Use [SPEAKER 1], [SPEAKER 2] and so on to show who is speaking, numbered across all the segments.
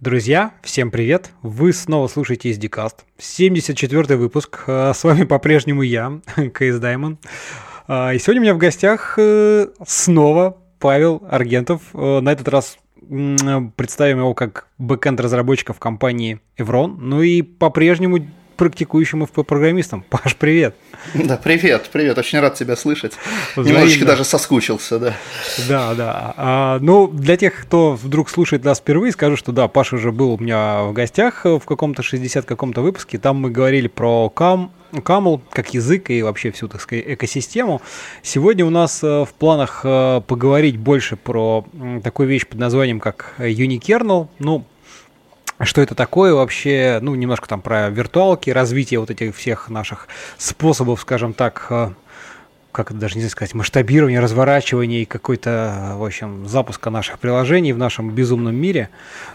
[SPEAKER 1] Друзья, всем привет! Вы снова слушаете SDCast. 74 выпуск. А, с вами по-прежнему я, KSDaemon. А, и сегодня у меня в гостях э, снова Павел Аргентов. Э, на этот раз представим его как бэкенд разработчика в компании Evrone. Ну и по-прежнему практикующим FP-программистом. Паш, привет!
[SPEAKER 2] Да, привет, привет, очень рад тебя слышать. Взаимно. Немножечко даже соскучился, да.
[SPEAKER 1] Да, да. А, ну, для тех, кто вдруг слушает нас впервые, скажу, что да, Паша уже был у меня в гостях в каком-то 60 каком-то выпуске. Там мы говорили про кам, Camel как язык и вообще всю, так сказать, экосистему. Сегодня у нас э, в планах э, поговорить больше про такую вещь под названием как Unikernel. Ну, что это такое вообще, ну, немножко там про виртуалки, развитие вот этих всех наших способов, скажем так, э, как это даже не сказать, масштабирования, разворачивания и какой-то, в общем, запуска наших приложений в нашем безумном мире.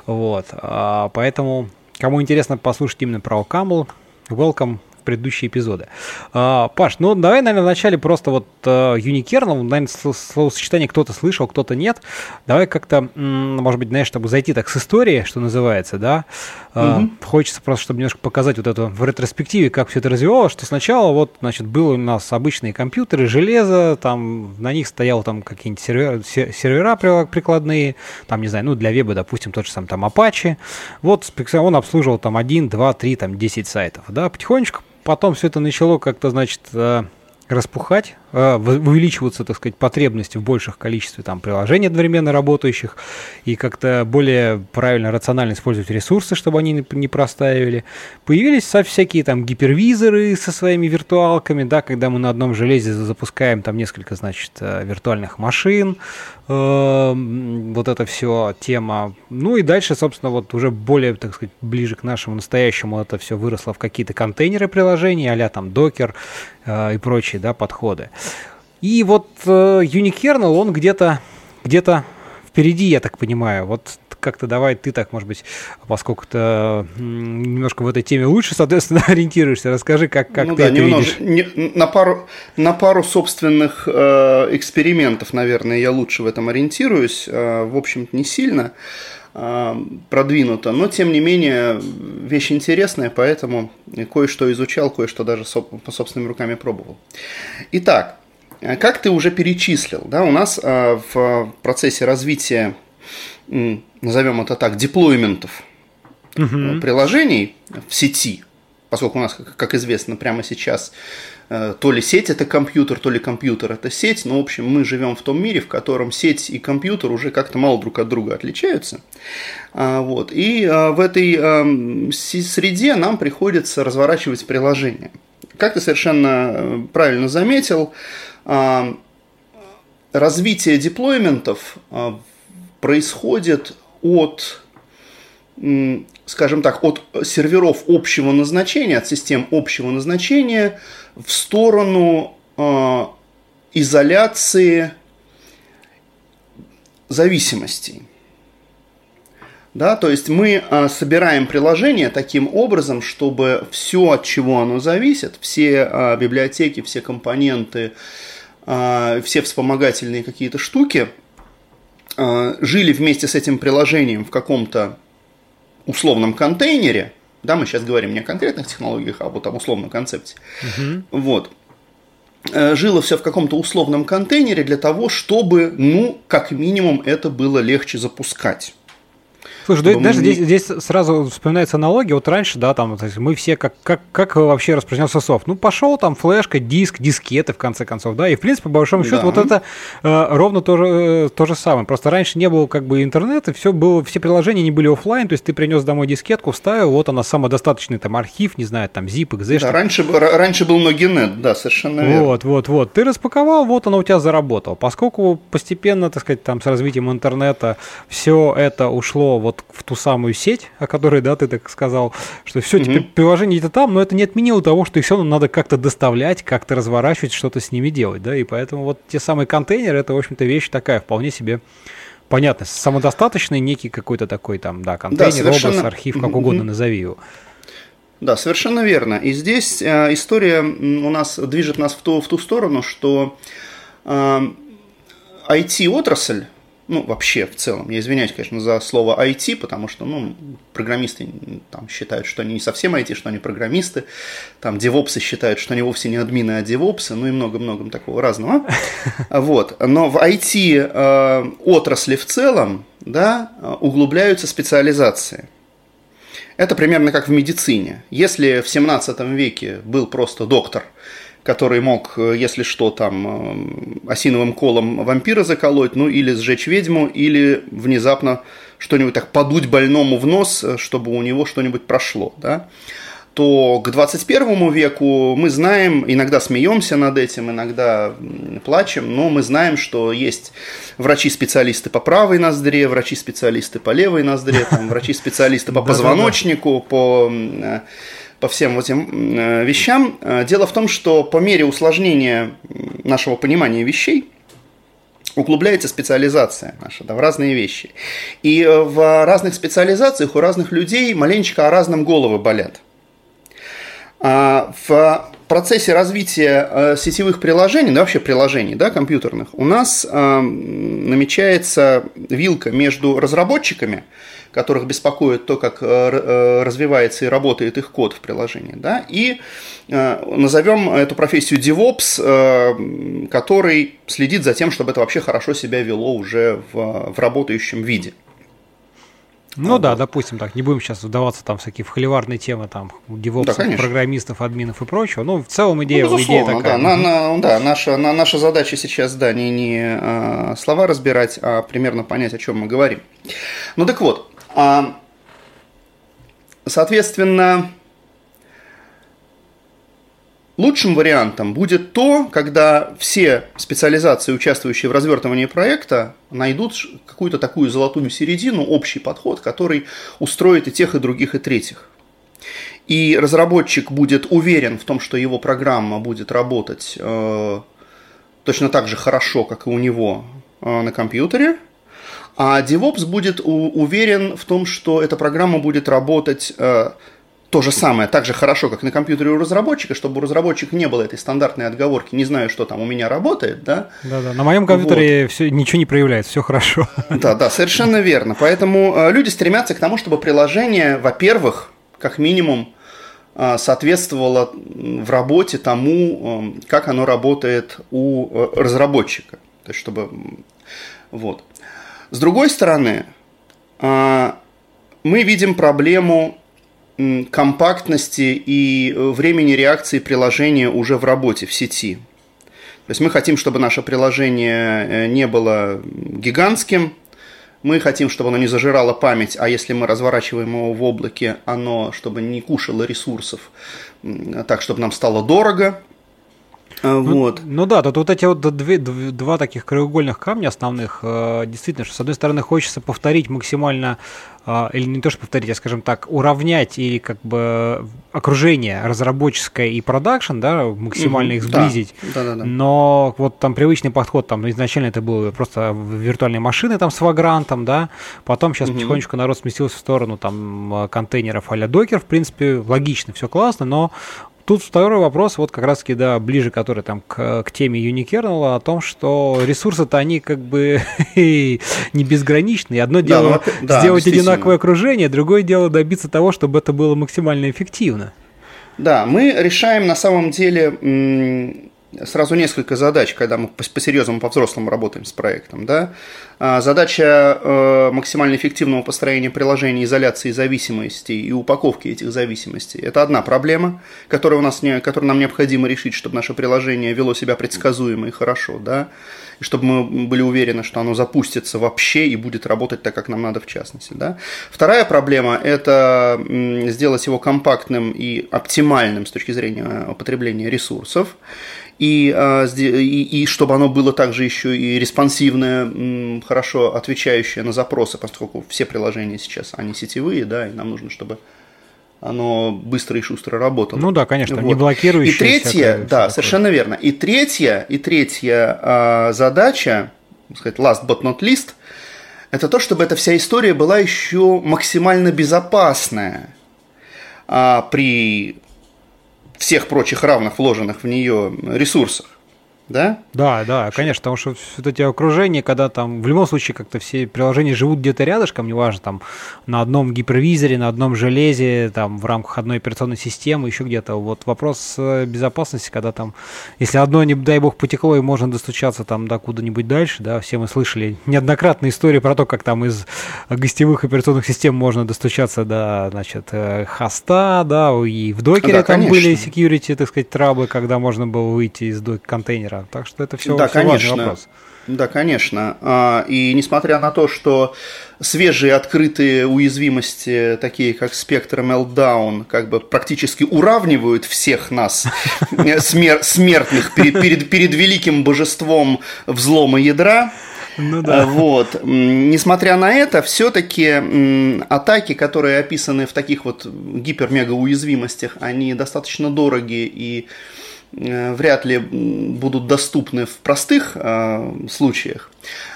[SPEAKER 1] Вот. А, поэтому, кому интересно послушать именно про Ocaml, welcome предыдущие эпизоды. А, Паш, ну давай, наверное, вначале просто вот uh, Unikernel, наверное, словосочетание кто-то слышал, кто-то нет. Давай как-то, может быть, знаешь, чтобы зайти так с истории, что называется, да, угу. хочется просто, чтобы немножко показать вот это в ретроспективе, как все это развивалось, что сначала вот, значит, было у нас обычные компьютеры, железо, там на них стоял там какие-нибудь сервера, сервера прикладные, там, не знаю, ну, для веба, допустим, тот же сам там Apache. Вот он обслуживал там 1, 2, 3, там 10 сайтов, да, потихонечку потом все это начало как-то, значит, э, распухать, увеличиваться, так сказать, потребности в больших количестве там приложений одновременно работающих и как-то более правильно, рационально использовать ресурсы, чтобы они не простаивали. Появились всякие там гипервизоры со своими виртуалками, да, когда мы на одном железе запускаем там несколько, значит, э, виртуальных машин, Эм, вот это все тема. Ну и дальше, собственно, вот уже более, так сказать, ближе к нашему настоящему это все выросло в какие-то контейнеры приложений, а там докер э, и прочие, да, подходы. И вот э, Unikernel, он где-то где-то впереди, я так понимаю. Вот как-то давай ты так, может быть, поскольку ты немножко в этой теме лучше, соответственно, ориентируешься, расскажи, как, как ну, ты да, это немножко,
[SPEAKER 2] видишь. Не, на, пару, на пару собственных э, экспериментов, наверное, я лучше в этом ориентируюсь. Э, в общем-то, не сильно э, продвинуто, но тем не менее вещь интересная, поэтому кое-что изучал, кое-что даже по собственными руками пробовал. Итак, э, как ты уже перечислил, да, у нас э, в процессе развития назовем это так, деплойментов угу. приложений в сети, поскольку у нас, как известно, прямо сейчас э, то ли сеть это компьютер, то ли компьютер это сеть, но в общем мы живем в том мире, в котором сеть и компьютер уже как-то мало друг от друга отличаются. А, вот. И а, в этой эм, среде нам приходится разворачивать приложения. Как ты совершенно э, правильно заметил, а, развитие деплойментов происходит от, скажем так, от серверов общего назначения, от систем общего назначения в сторону э, изоляции зависимостей. Да, то есть мы а, собираем приложение таким образом, чтобы все, от чего оно зависит, все а, библиотеки, все компоненты, а, все вспомогательные какие-то штуки – Э, жили вместе с этим приложением в каком-то условном контейнере, да, мы сейчас говорим не о конкретных технологиях, а вот об условном концепте, угу. вот, э, жило все в каком-то условном контейнере для того, чтобы, ну, как минимум, это было легче запускать.
[SPEAKER 1] Слушай, да, даже здесь, здесь сразу вспоминается аналогия. Вот раньше, да, там мы все как, как, как вообще распространялся софт. Ну, пошел там флешка, диск, дискеты, в конце концов, да. И, в принципе, по большому счету, да. вот это э, ровно то же, э, то же самое. Просто раньше не было как бы интернета, все было, все приложения не были офлайн, то есть ты принес домой дискетку, вставил, вот она самодостаточный там архив, не знаю, там zip, exe.
[SPEAKER 2] Да, раньше, раньше был Ноги.нет, да, совершенно
[SPEAKER 1] верно. Вот, вот, вот. Ты распаковал, вот оно у тебя заработало. Поскольку постепенно, так сказать, там с развитием интернета все это ушло вот в ту самую сеть, о которой, да, ты так сказал, что все, теперь приложение где-то там, но это не отменило того, что их все равно надо как-то доставлять, как-то разворачивать, что-то с ними делать, да, и поэтому вот те самые контейнеры, это, в общем-то, вещь такая, вполне себе понятно, самодостаточный некий какой-то такой там, да, контейнер, да, совершенно... образ, архив, как угодно назови его.
[SPEAKER 2] Да, совершенно верно. И здесь э, история у нас движет нас в ту, в ту сторону, что э, IT-отрасль ну, вообще в целом. Я извиняюсь, конечно, за слово IT, потому что, ну, программисты там считают, что они не совсем IT, что они программисты, там девопсы считают, что они вовсе не админы, а девопсы, ну и много-много такого разного. Вот. Но в IT э, отрасли в целом, да, углубляются специализации. Это примерно как в медицине. Если в 17 веке был просто доктор – который мог, э, если что, там э, осиновым колом вампира заколоть, ну или сжечь ведьму, или внезапно что-нибудь так подуть больному в нос, э, чтобы у него что-нибудь прошло, да, то к 21 веку мы знаем, иногда смеемся над этим, иногда плачем, но мы знаем, что есть врачи-специалисты по правой ноздре, врачи-специалисты по левой ноздре, врачи-специалисты по позвоночнику, по по всем этим э, вещам. Э, дело в том, что по мере усложнения нашего понимания вещей, углубляется специализация наша да, в разные вещи. И э, в разных специализациях у разных людей маленечко о разном головы болят. А в процессе развития сетевых приложений, да вообще приложений да, компьютерных, у нас намечается вилка между разработчиками – которых беспокоит то, как э, э, развивается и работает их код в приложении. Да? И э, назовем эту профессию DevOps, который следит за тем, чтобы это вообще хорошо себя вело уже в, в работающем виде.
[SPEAKER 1] Ну да, допустим, так, не будем сейчас вдаваться там всякие в холиварные темы, там, девопсов, да, программистов, админов и прочего. Ну, в целом идея, ну, идея такая.
[SPEAKER 2] Да, на, на, да наша, на, наша задача сейчас, да, не, не а, слова разбирать, а примерно понять, о чем мы говорим. Ну так вот, соответственно, лучшим вариантом будет то, когда все специализации, участвующие в развертывании проекта, найдут какую-то такую золотую середину, общий подход, который устроит и тех, и других, и третьих. И разработчик будет уверен в том, что его программа будет работать э, точно так же хорошо, как и у него э, на компьютере – а DevOps будет уверен в том, что эта программа будет работать э, то же самое, так же хорошо, как на компьютере у разработчика, чтобы у разработчика не было этой стандартной отговорки, не знаю, что там у меня работает, да?
[SPEAKER 1] Да, да. На моем компьютере вот. все, ничего не проявляется, все хорошо.
[SPEAKER 2] Да, да, совершенно верно. Поэтому э, люди стремятся к тому, чтобы приложение, во-первых, как минимум, э, соответствовало в работе тому, э, как оно работает у разработчика. То есть, чтобы вот. С другой стороны, а, мы видим проблему компактности и э, времени реакции приложения уже в работе, в сети. То есть мы хотим, чтобы наше приложение э, не было гигантским, мы хотим, чтобы оно не зажирало память, а если мы разворачиваем его в облаке, оно, чтобы не кушало ресурсов, так, чтобы нам стало дорого –
[SPEAKER 1] а, ну, вот. Ну да, тут вот эти вот две, два таких краеугольных камня основных, э, действительно, что с одной стороны хочется повторить максимально, э, или не то что повторить, а скажем так, уравнять или как бы окружение разработческое и продакшн, да, максимально mm их сблизить. Да, да, да, да. Но вот там привычный подход, там изначально это было просто виртуальные машины там с вагрантом, да, потом сейчас mm потихонечку народ сместился в сторону там э, контейнеров а-ля докер, в принципе, логично, все классно, но Тут второй вопрос, вот как раз-таки, да, ближе, который там к, к теме Unikernel, о том, что ресурсы-то они как бы не безграничны. Одно да, дело ну, да, сделать одинаковое окружение, другое дело добиться того, чтобы это было максимально эффективно.
[SPEAKER 2] Да, мы решаем на самом деле сразу несколько задач, когда мы по-серьезному, по-взрослому работаем с проектом. Да? А, задача э, максимально эффективного построения приложения, изоляции зависимостей и упаковки этих зависимостей – это одна проблема, которая у нас не, которую нам необходимо решить, чтобы наше приложение вело себя предсказуемо и хорошо, да? и чтобы мы были уверены, что оно запустится вообще и будет работать так, как нам надо в частности. Да? Вторая проблема – это сделать его компактным и оптимальным с точки зрения употребления ресурсов и, а, и, и чтобы оно было также еще и респонсивное, хорошо отвечающее на запросы, поскольку все приложения сейчас, они сетевые, да, и нам нужно, чтобы оно быстро и шустро работало.
[SPEAKER 1] Ну да, конечно, вот. не блокирующее.
[SPEAKER 2] И третье, всякое, да, всякое. совершенно верно. И третья, и третья а, задача, сказать, last but not least, это то, чтобы эта вся история была еще максимально безопасная а, при всех прочих равных вложенных в нее ресурсах. Да?
[SPEAKER 1] Да, да, конечно, потому что вот эти окружения, когда там в любом случае как-то все приложения живут где-то рядышком, неважно, там на одном гипервизоре, на одном железе, там в рамках одной операционной системы, еще где-то. Вот вопрос э, безопасности, когда там, если одно, не дай бог, потекло и можно достучаться там до куда-нибудь дальше, да, все мы слышали неоднократные истории про то, как там из гостевых операционных систем можно достучаться до, значит, э, хоста, да, и в докере да, там конечно. были security, так сказать, траблы, когда можно было выйти из контейнера мира. Так что это все,
[SPEAKER 2] да,
[SPEAKER 1] все
[SPEAKER 2] конечно.
[SPEAKER 1] важный вопрос.
[SPEAKER 2] Да, конечно. А, и несмотря на то, что свежие открытые уязвимости, такие как Spectre Meltdown, как бы практически уравнивают всех нас, смер смертных, перед, перед, перед великим божеством взлома ядра, ну да. Вот. Несмотря на это, все-таки атаки, которые описаны в таких вот гипер-мега уязвимостях, они достаточно дороги и Э, вряд ли будут доступны в простых э, случаях.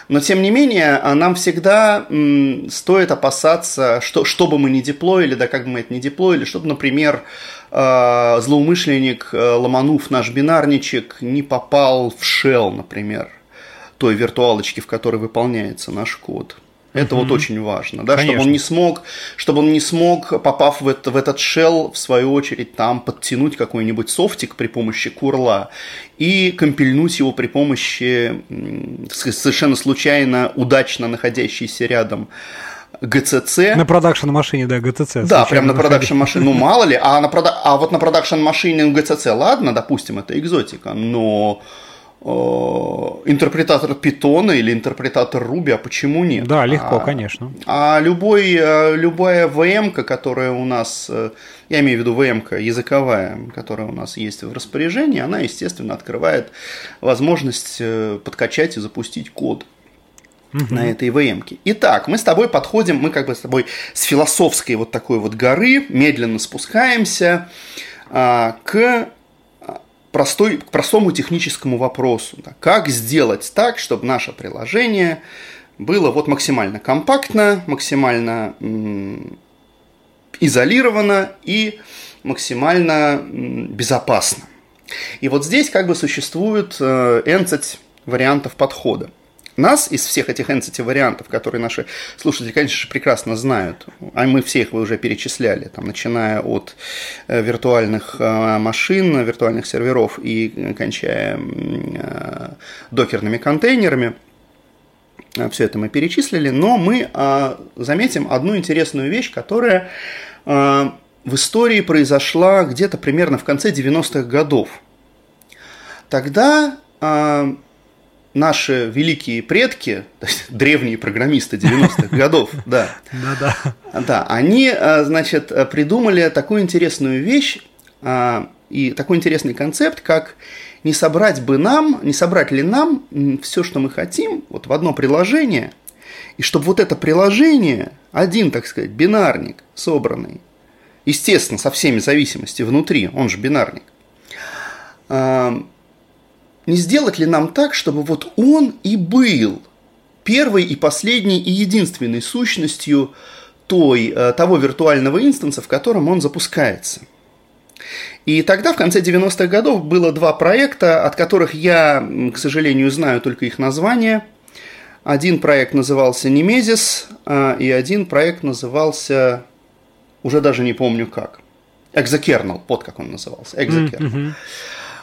[SPEAKER 2] Но, тем не менее, а нам всегда стоит опасаться, что, что бы мы ни деплоили, да как бы мы это ни деплоили, чтобы, например, э, злоумышленник, ломанув наш бинарничек, не попал в shell, например, той виртуалочки, в которой выполняется наш код. Это mm-hmm. вот очень важно, да, чтобы он не смог, чтобы он не смог, попав в, это, в этот shell, в свою очередь, там подтянуть какой-нибудь софтик при помощи курла и компильнуть его при помощи совершенно случайно, удачно находящейся рядом GCC.
[SPEAKER 1] На production машине, да, GCC.
[SPEAKER 2] Да, прям на production машине. Ну, мало ли, а, на прода... а вот на production машине GCC, ладно, допустим, это экзотика, но интерпретатор питона или интерпретатор Руби, а почему нет?
[SPEAKER 1] Да, легко,
[SPEAKER 2] а,
[SPEAKER 1] конечно.
[SPEAKER 2] А любой, э, любая VM, которая у нас, э, я имею в виду VM языковая, которая у нас есть в распоряжении, она, естественно, открывает возможность подкачать и запустить код угу. на этой. -ке. Итак, мы с тобой подходим, мы как бы с тобой с философской вот такой вот горы медленно спускаемся а, к простой, к простому техническому вопросу. Да, как сделать так, чтобы наше приложение было вот максимально компактно, максимально изолировано и максимально безопасно. И вот здесь как бы существует э, 11 вариантов подхода. Нас из всех этих entity вариантов, которые наши слушатели, конечно же, прекрасно знают, а мы все их вы уже перечисляли, там, начиная от э, виртуальных э, машин, виртуальных серверов и кончая э, докерными контейнерами, все это мы перечислили, но мы заметим одну интересную вещь, которая в истории произошла где-то примерно в конце 90-х годов. Тогда наши великие предки, древние программисты 90-х годов, да, да, да, они, а, значит, придумали такую интересную вещь а, и такой интересный концепт, как не собрать бы нам, не собрать ли нам все, что мы хотим, вот в одно приложение, и чтобы вот это приложение, один, так сказать, бинарник собранный, естественно, со всеми зависимостями внутри, он же бинарник, а, не сделать ли нам так, чтобы вот он и был первой и последней и единственной сущностью той, э, того виртуального инстанса, в котором он запускается. И тогда, в конце 90-х годов, было два проекта, от которых я, к сожалению, знаю только их название. Один проект назывался Немезис, а, и один проект назывался, уже даже не помню как, Exokernel, вот как он назывался, Exokernel. Mm-hmm.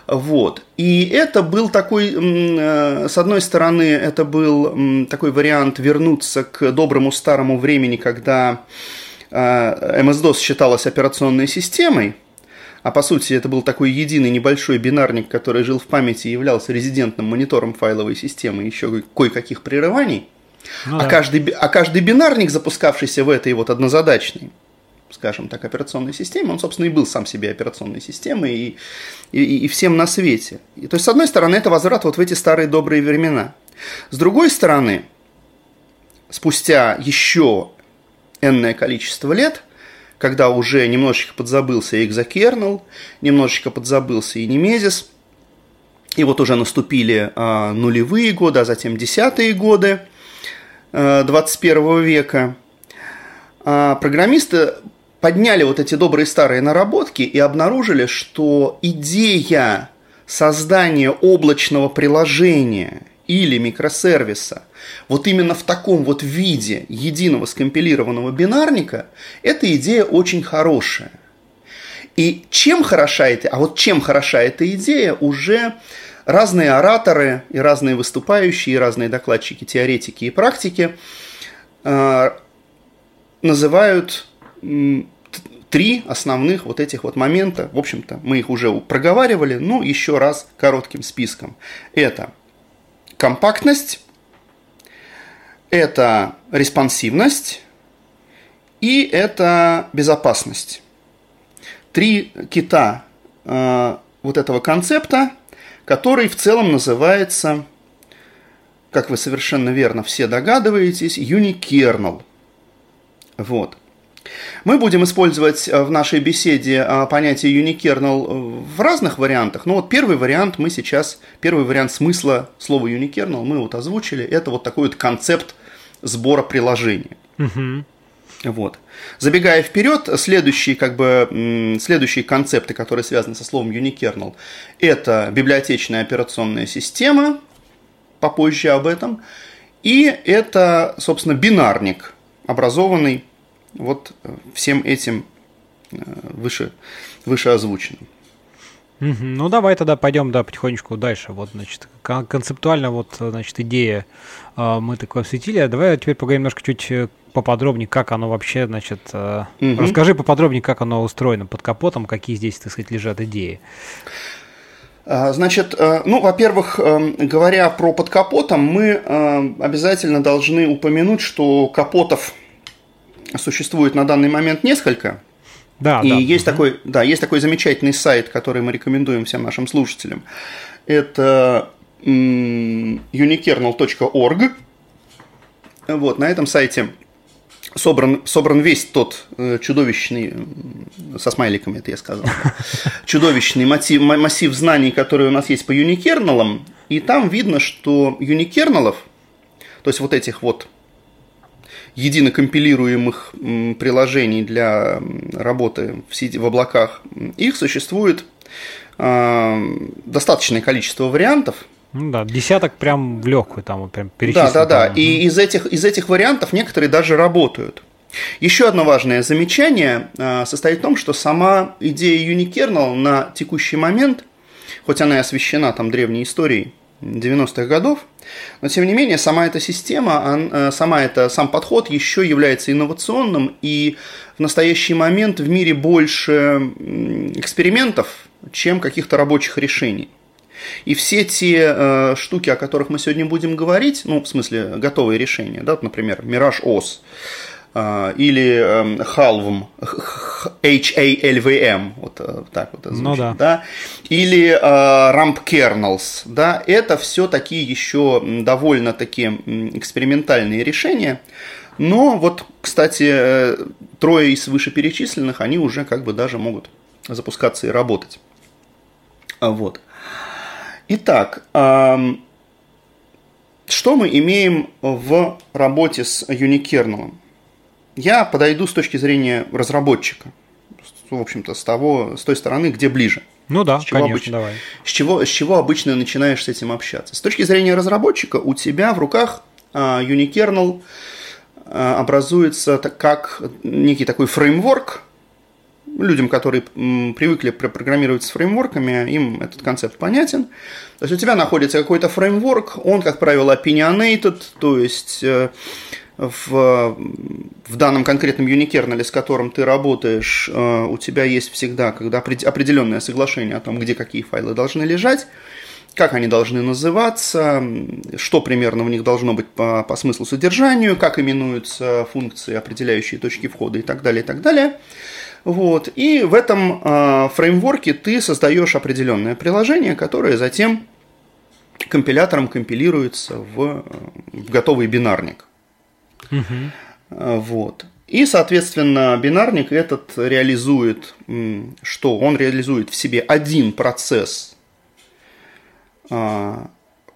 [SPEAKER 2] Вот. И это был такой, э, с одной стороны, это был такой вариант вернуться к доброму старому времени, когда э, MS-DOS считалась операционной системой, а по сути это был такой единый небольшой бинарник, который жил в памяти и являлся резидентным монитором файловой системы, еще кое-каких прерываний. Ну, а, да. каждый, а каждый бинарник, запускавшийся в этой вот однозадачной, скажем так, операционной системе, он, собственно, и был сам себе операционной системой и, и, и всем на свете. И, то есть, с одной стороны, это возврат вот в эти старые добрые времена. С другой стороны, спустя еще энное количество лет, когда уже немножечко подзабылся и Exokernel, немножечко подзабылся и Немезис, и вот уже наступили а, нулевые годы, а затем десятые годы а, 21 века, а, программисты подняли вот эти добрые старые наработки и обнаружили, что идея создание облачного приложения или микросервиса вот именно в таком вот виде единого скомпилированного бинарника, эта идея очень хорошая. И чем хороша эта, а вот чем хороша эта идея, уже разные ораторы и разные выступающие, и разные докладчики, теоретики и практики э, называют три основных вот этих вот момента. В общем-то, мы их уже проговаривали, но еще раз коротким списком. Это компактность, это респонсивность и это безопасность. Три кита э, вот этого концепта, который в целом называется, как вы совершенно верно все догадываетесь, unikernel. Вот. Мы будем использовать э, в нашей беседе э, понятие unikernel в разных вариантах. Но вот первый вариант мы сейчас, первый вариант смысла слова unikernel мы вот озвучили. Это вот такой вот концепт сбора приложений. Угу. Вот. Забегая вперед, следующие, как бы, следующие концепты, которые связаны со словом unikernel, это библиотечная операционная система, попозже об этом, и это, собственно, бинарник, образованный вот э, всем этим э, выше, выше озвученным.
[SPEAKER 1] Ну, давай тогда пойдем, да, потихонечку дальше. Вот, значит, концептуально вот, значит, идея э, мы такое осветили. А давай теперь поговорим немножко чуть поподробнее, как оно вообще, значит, угу. расскажи поподробнее, как оно устроено под капотом, какие здесь, так сказать, лежат идеи.
[SPEAKER 2] А, значит, ну, во-первых, говоря про под капотом, мы обязательно должны упомянуть, что капотов – существует на данный момент несколько. Да, и да. есть такой, да, есть такой замечательный сайт, который мы рекомендуем всем нашим слушателям. Это unikernel.org. Вот, на этом сайте собран, собран весь тот э, чудовищный, со смайликами это я сказал, чудовищный массив, массив знаний, который у нас есть по юникернелам, и там видно, что юникернелов, то есть вот этих вот едино компилируемых приложений для работы в, сети, в облаках, их существует э, достаточное количество вариантов.
[SPEAKER 1] Ну да, десяток прям в легкую там прям
[SPEAKER 2] Да, да, да. И из этих, из этих вариантов некоторые даже работают. Еще одно важное замечание э, состоит в том, что сама идея Unikernel на текущий момент, хоть она и освещена там древней историей 90-х годов, но, тем не менее, сама эта система, э, сама эта, сам подход еще является инновационным, и в настоящий момент в мире больше экспериментов, чем каких-то рабочих решений. И все те э, штуки, о которых мы сегодня будем говорить, ну, в смысле, готовые решения, да, например, OS, а, или Halvm, H-A-L-V-M, вот э, так вот это ну звучит, ну, да. да, или Ramp Kernels, да, это все такие еще довольно-таки экспериментальные решения, но вот, кстати, э, трое из вышеперечисленных, они уже как бы даже могут запускаться и работать. А, вот. Итак, что мы имеем в работе с Unikernel? Я подойду с точки зрения разработчика. В общем-то, с того, с той стороны, где ближе.
[SPEAKER 1] Ну да,
[SPEAKER 2] с чего
[SPEAKER 1] конечно,
[SPEAKER 2] обычно,
[SPEAKER 1] давай.
[SPEAKER 2] С чего, с чего обычно начинаешь с этим общаться? С точки зрения разработчика, у тебя в руках uh, Unikernel uh, образуется как некий такой фреймворк. Людям, которые м, привыкли программировать с фреймворками, им этот концепт понятен. То есть у тебя находится какой-то фреймворк, он, как правило, opinionated, то есть uh, в, в данном конкретном юникернале, с которым ты работаешь, э, у тебя есть всегда когда определенное соглашение о том, где какие файлы должны лежать, как они должны называться, что примерно в них должно быть по, по смыслу содержанию, как именуются функции, определяющие точки входа и так далее, и так далее. Вот. И в этом э, фреймворке ты создаешь определенное приложение, которое затем компилятором компилируется в, в готовый бинарник. Угу. Вот. И, соответственно, бинарник этот реализует, что он реализует в себе один процесс, а,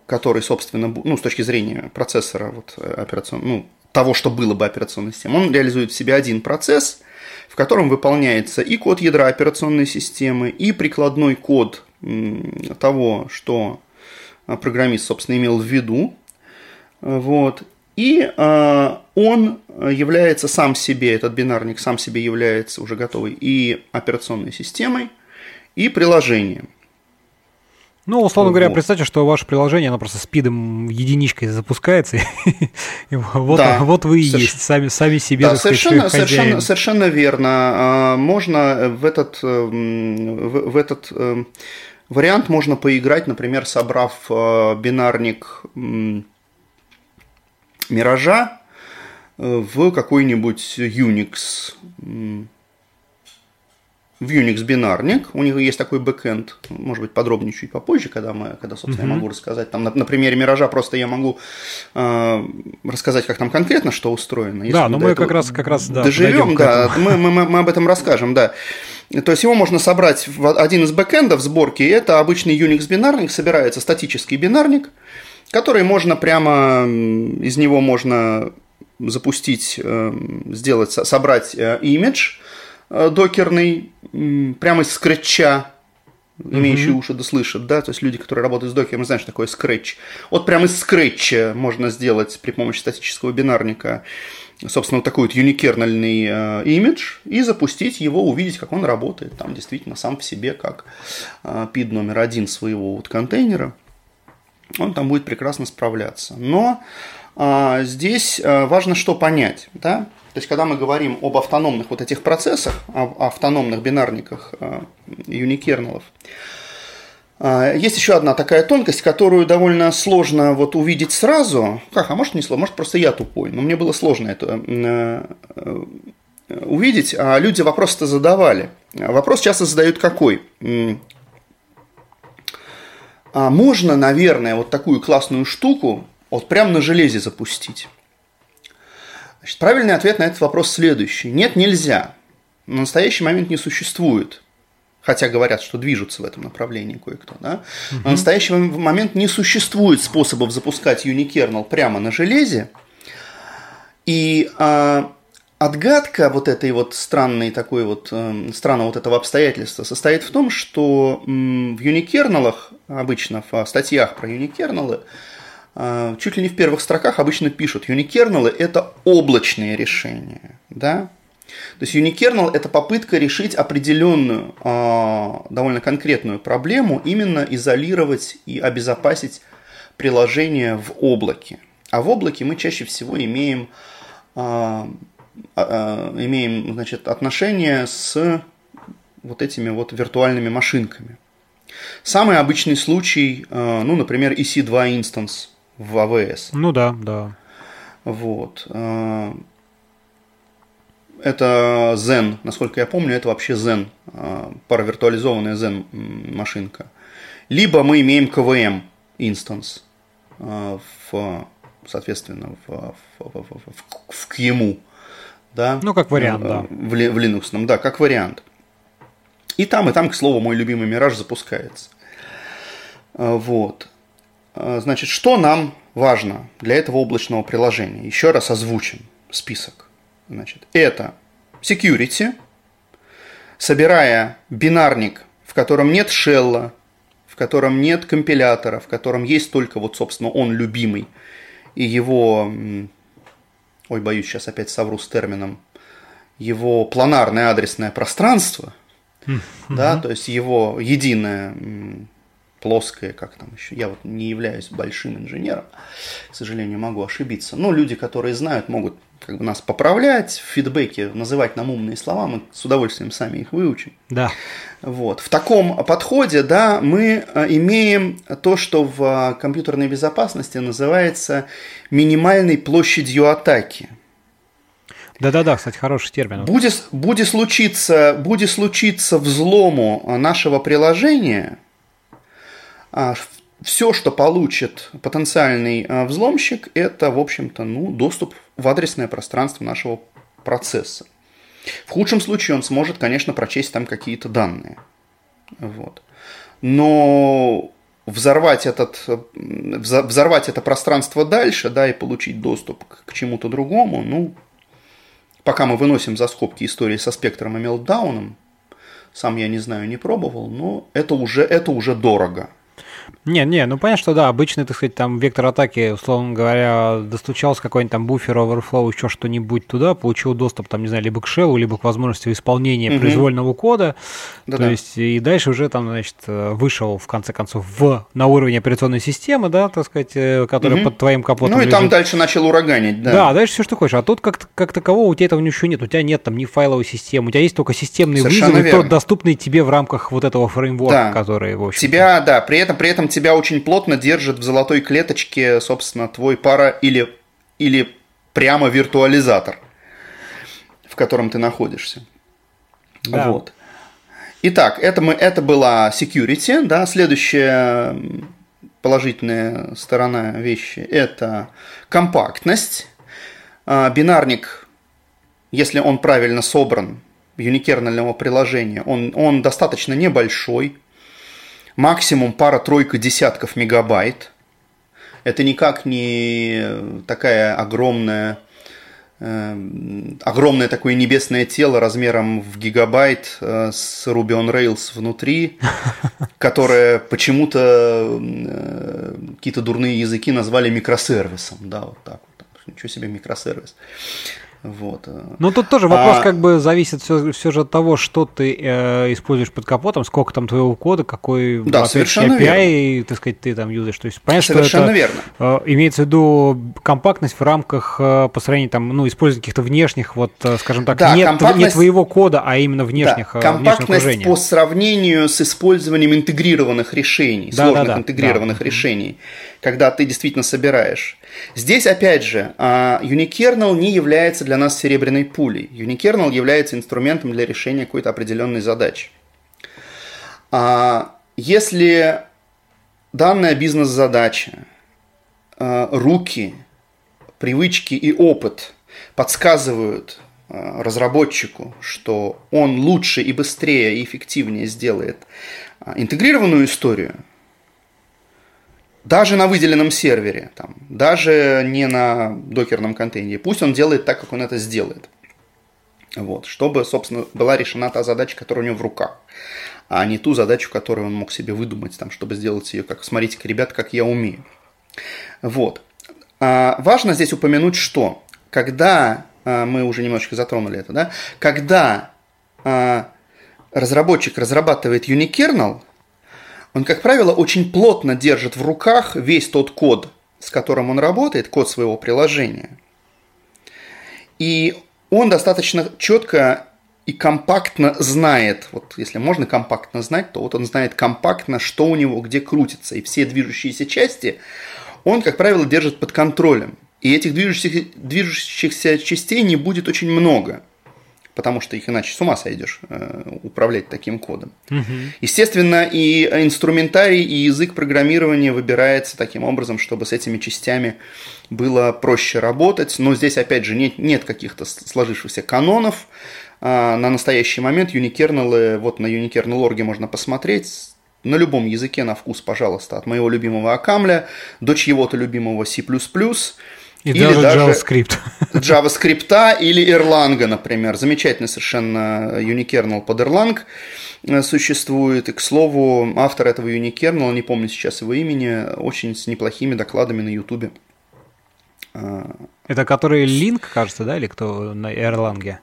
[SPEAKER 2] который, собственно, ну, с точки зрения процессора вот, операцион... ну, того, что было бы операционной системой, он реализует в себе один процесс, в котором выполняется и код ядра операционной системы, и прикладной код того, что программист, собственно, имел в виду. Вот. И э, он является сам себе, этот бинарник сам себе является уже готовой и операционной системой, и приложением.
[SPEAKER 1] Ну, условно вот. говоря, представьте, что ваше приложение, оно просто спидом единичкой запускается, и вот, да, вот вы и соверш... есть, сами, сами себе,
[SPEAKER 2] да, совершенно, совершенно, совершенно верно. А, можно в этот, э, в, в этот э, вариант можно поиграть, например, собрав э, бинарник Миража в какой-нибудь Unix в Unix бинарник, у них есть такой бэкэнд, может быть, подробнее чуть попозже, когда, мы, когда собственно, uh-huh. я могу рассказать. Там на, на примере Миража просто я могу э, рассказать, как там конкретно что устроено.
[SPEAKER 1] Если да, но мы как раз, как раз да,
[SPEAKER 2] доживем, да, мы, мы, мы об этом расскажем, да. То есть его можно собрать в один из бэкэндов сборки, это обычный Unix бинарник, собирается статический бинарник, который можно прямо, из него можно запустить, э, сделать, собрать э, имидж, Э, докерный, прямо из скретча, имеющие mm-hmm. уши да слышат, да, то есть люди, которые работают с докером, знают, что такое скретч. Вот прямо из скретча можно сделать при помощи статического бинарника, собственно, вот такой вот юникернальный э, имидж и запустить его, увидеть, как он работает. Там действительно сам в себе, как э, PID номер один своего вот контейнера, он там будет прекрасно справляться. Но э, здесь э, важно что понять, да, то есть, когда мы говорим об автономных вот этих процессах, об автономных бинарниках э, юникернелов, э, есть еще одна такая тонкость, которую довольно сложно вот увидеть сразу. Как, а может не сложно, может просто я тупой, но мне было сложно это э, увидеть, а люди вопрос-то задавали. Вопрос часто задают какой? А можно, наверное, вот такую классную штуку вот прямо на железе запустить? Значит, правильный ответ на этот вопрос следующий. Нет, нельзя. На настоящий момент не существует. Хотя говорят, что движутся в этом направлении кое-кто. Да? Угу. На настоящий момент не существует способов запускать юникернел прямо на железе. И а, отгадка вот этой вот странной такой вот, э, странного вот этого обстоятельства состоит в том, что в юникернелах, обычно в статьях про юникернелы, а, чуть ли не в первых строках обычно пишут, юникернелы – это облачные решения. Да? То есть юникернел – это попытка решить определенную, а, довольно конкретную проблему, именно изолировать и обезопасить приложение в облаке. А в облаке мы чаще всего имеем, а, имеем значит, отношение с вот этими вот виртуальными машинками. Самый обычный случай, ну, например, EC2 instance в АВС.
[SPEAKER 1] Ну да, да.
[SPEAKER 2] Вот. Э, это Zen, насколько я помню, это вообще Zen, э, паравиртуализованная Zen машинка. Либо мы имеем KVM инстанс э, в, соответственно, в, в, в, в, в QEMU. Да?
[SPEAKER 1] Ну, как вариант, да.
[SPEAKER 2] В, в Linux, да, как вариант. И там, и там, к слову, мой любимый Мираж запускается. Вот. Э, значит, что нам важно для этого облачного приложения? Еще раз озвучим список. Значит, это security, собирая бинарник, в котором нет шелла, в котором нет компилятора, в котором есть только вот, собственно, он любимый, и его, ой, боюсь, сейчас опять совру с термином, его планарное адресное пространство, mm-hmm. да, то есть его единое плоское, как там еще. Я вот не являюсь большим инженером, к сожалению, могу ошибиться. Но люди, которые знают, могут как бы нас поправлять в фидбэке, называть нам умные слова, мы с удовольствием сами их выучим.
[SPEAKER 1] Да.
[SPEAKER 2] Вот. В таком подходе, да, мы э, имеем то, что в компьютерной безопасности называется минимальной площадью атаки.
[SPEAKER 1] Да-да-да, кстати, хороший термин.
[SPEAKER 2] Будет, будет, случиться, будет случиться взлому нашего приложения – а все, что получит потенциальный а, взломщик, это, в общем-то, ну, доступ в адресное пространство нашего процесса. В худшем случае он сможет, конечно, прочесть там какие-то данные. Вот. Но взорвать, этот, взорвать это пространство дальше, да, и получить доступ к чему-то другому, ну, пока мы выносим за скобки истории со спектром и мелтдауном, Сам я не знаю, не пробовал, но это уже, это уже дорого.
[SPEAKER 1] Не, не, ну понятно, что да, обычный, так сказать, там вектор атаки, условно говоря, достучался какой-нибудь там буфер, overflow, еще что-нибудь туда, получил доступ, там, не знаю, либо к shell, либо к возможности исполнения угу. произвольного кода. Да, то есть, и дальше уже там, значит, вышел, в конце концов, в, на уровень операционной системы, да, так сказать, э, которая угу. под твоим капотом
[SPEAKER 2] Ну и лежит. там дальше начал ураганить, да.
[SPEAKER 1] Да, дальше все, что хочешь. А тут как, как такового у тебя этого ничего нет. У тебя нет там ни файловой системы, у тебя есть только системный Совершенно вызов, тот доступный тебе в рамках вот этого фреймворка, да. который, в общем
[SPEAKER 2] Тебя, да, при этом, при этом тебя очень плотно держит в золотой клеточке, собственно, твой пара или, или прямо виртуализатор, в котором ты находишься. Да. Вот. Итак, это, мы, это была security, да, следующая положительная сторона вещи – это компактность. А, бинарник, если он правильно собран, юникернального приложения, он, он достаточно небольшой, максимум пара-тройка десятков мегабайт. Это никак не такая огромная э, огромное такое небесное тело размером в гигабайт э, с Ruby on Rails внутри, которое почему-то э, какие-то дурные языки назвали микросервисом. Да, вот так вот. Ничего себе микросервис. Вот. Э.
[SPEAKER 1] Ну, тут тоже вопрос а... как бы зависит все, все же от того, что ты э, используешь под капотом, сколько там твоего кода, какой
[SPEAKER 2] да, совершенно
[SPEAKER 1] API, верно. так сказать, ты там юзаешь. То есть,
[SPEAKER 2] понятно, совершенно что это,
[SPEAKER 1] верно. Э, имеется в виду компактность в рамках э, построения там, ну, использования каких-то внешних, вот, э, скажем так, да, нет, компактность... не твоего кода, а именно внешних,
[SPEAKER 2] да, компактность по сравнению с использованием интегрированных решений, да, сложных да, да, интегрированных да. решений, когда ты действительно собираешь. Здесь, опять же, а, Unikernel не является для нас серебряной пулей. Unikernel является инструментом для решения какой-то определенной задачи. А, если данная бизнес-задача, а, руки, привычки и опыт подсказывают разработчику, что он лучше и быстрее и эффективнее сделает интегрированную историю – даже на выделенном сервере, там, даже не на докерном контейнере, пусть он делает так, как он это сделает. Вот, чтобы, собственно, была решена та задача, которая у него в руках, а не ту задачу, которую он мог себе выдумать, там, чтобы сделать ее, как, смотрите-ка, ребят, как я умею. Вот. А, важно здесь упомянуть, что когда, а, мы уже немножечко затронули это, да, когда а, разработчик разрабатывает unikernel, он, как правило, очень плотно держит в руках весь тот код, с которым он работает, код своего приложения. И он достаточно четко и компактно знает, вот если можно компактно знать, то вот он знает компактно, что у него где крутится. И все движущиеся части он, как правило, держит под контролем. И этих движущихся, движущихся частей не будет очень много потому что их иначе с ума сойдешь э, управлять таким кодом. Угу. Естественно, и инструментарий, и язык программирования выбирается таким образом, чтобы с этими частями было проще работать. Но здесь, опять же, нет, нет каких-то сложившихся канонов. А, на настоящий момент юникернелы, вот на unikernel.org можно посмотреть, на любом языке на вкус, пожалуйста, от моего любимого Акамля до чьего-то любимого C++,
[SPEAKER 1] и или даже, даже JavaScript.
[SPEAKER 2] JavaScript или Erlang, например. Замечательный совершенно unikernel под Erlang э, существует. И, к слову, автор этого unikernel, не помню сейчас его имени, очень с неплохими докладами на YouTube.
[SPEAKER 1] А, Это который Link, кажется, да, или кто на Erlang?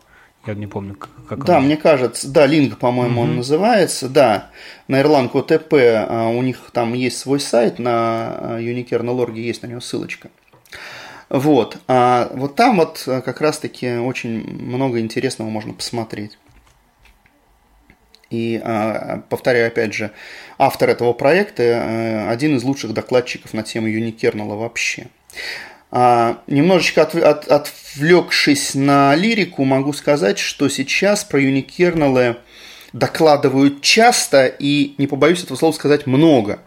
[SPEAKER 1] Я не помню,
[SPEAKER 2] как Да, он... мне кажется, да, Link, по-моему, угу. он называется, да. На Erlang OTP а, у них там есть свой сайт, на unikernel.org есть на него ссылочка. Вот. А вот там вот э, как раз-таки очень много интересного можно посмотреть. И а, повторяю опять же, автор этого проекта э, один из лучших докладчиков на тему Unikernel вообще. А, немножечко от, от, отвлекшись на лирику, могу сказать, что сейчас про Unikernel докладывают часто и, не побоюсь этого слова сказать, много.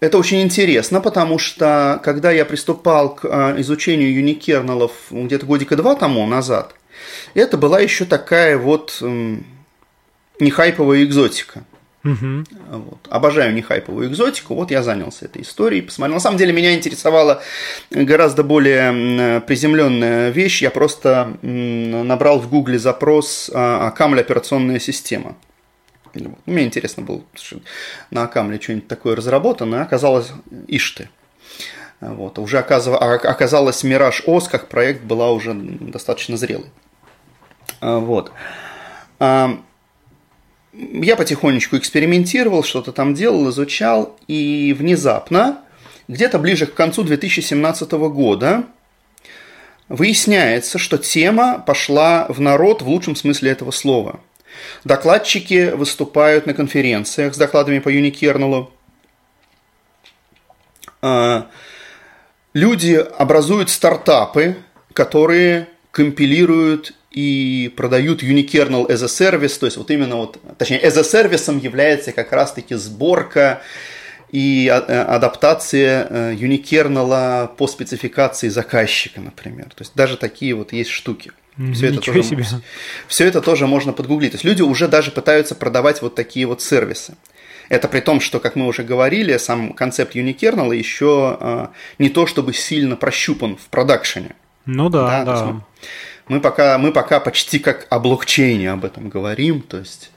[SPEAKER 2] Это очень интересно, потому что когда я приступал к а, изучению юникернелов где-то годика два тому назад, это была еще такая вот не хайповая экзотика. Угу. Вот. Обожаю нехайповую экзотику, вот я занялся этой историей, посмотрел. На самом деле меня интересовала гораздо более приземленная вещь. Я просто набрал в гугле запрос а, «Акамль операционная система». Мне интересно было, на Акамле что-нибудь такое разработано, оказалось Ишты. Вот. Уже оказалось Мираж ОС как проект была уже достаточно зрелый. А, вот. Я потихонечку экспериментировал, что-то там делал, изучал, и внезапно, где-то ближе к концу 2017 года, выясняется, что тема пошла в народ в лучшем смысле этого слова. Докладчики выступают на конференциях с докладами по Unikernel. А, люди образуют стартапы, которые компилируют и продают Unikernel as a service, то есть вот именно вот, точнее, as a service является как раз-таки сборка и а, э, адаптация э, Unikernel по спецификации заказчика, например. То есть даже такие вот есть штуки. Все это, тоже, себе. все это тоже можно подгуглить. То есть люди уже даже пытаются продавать вот такие вот сервисы. Это при том, что, как мы уже говорили, сам концепт Unikernel еще э, не то чтобы сильно прощупан в продакшене.
[SPEAKER 1] Ну да, да. да
[SPEAKER 2] мы пока, мы пока почти как о блокчейне об этом говорим, то есть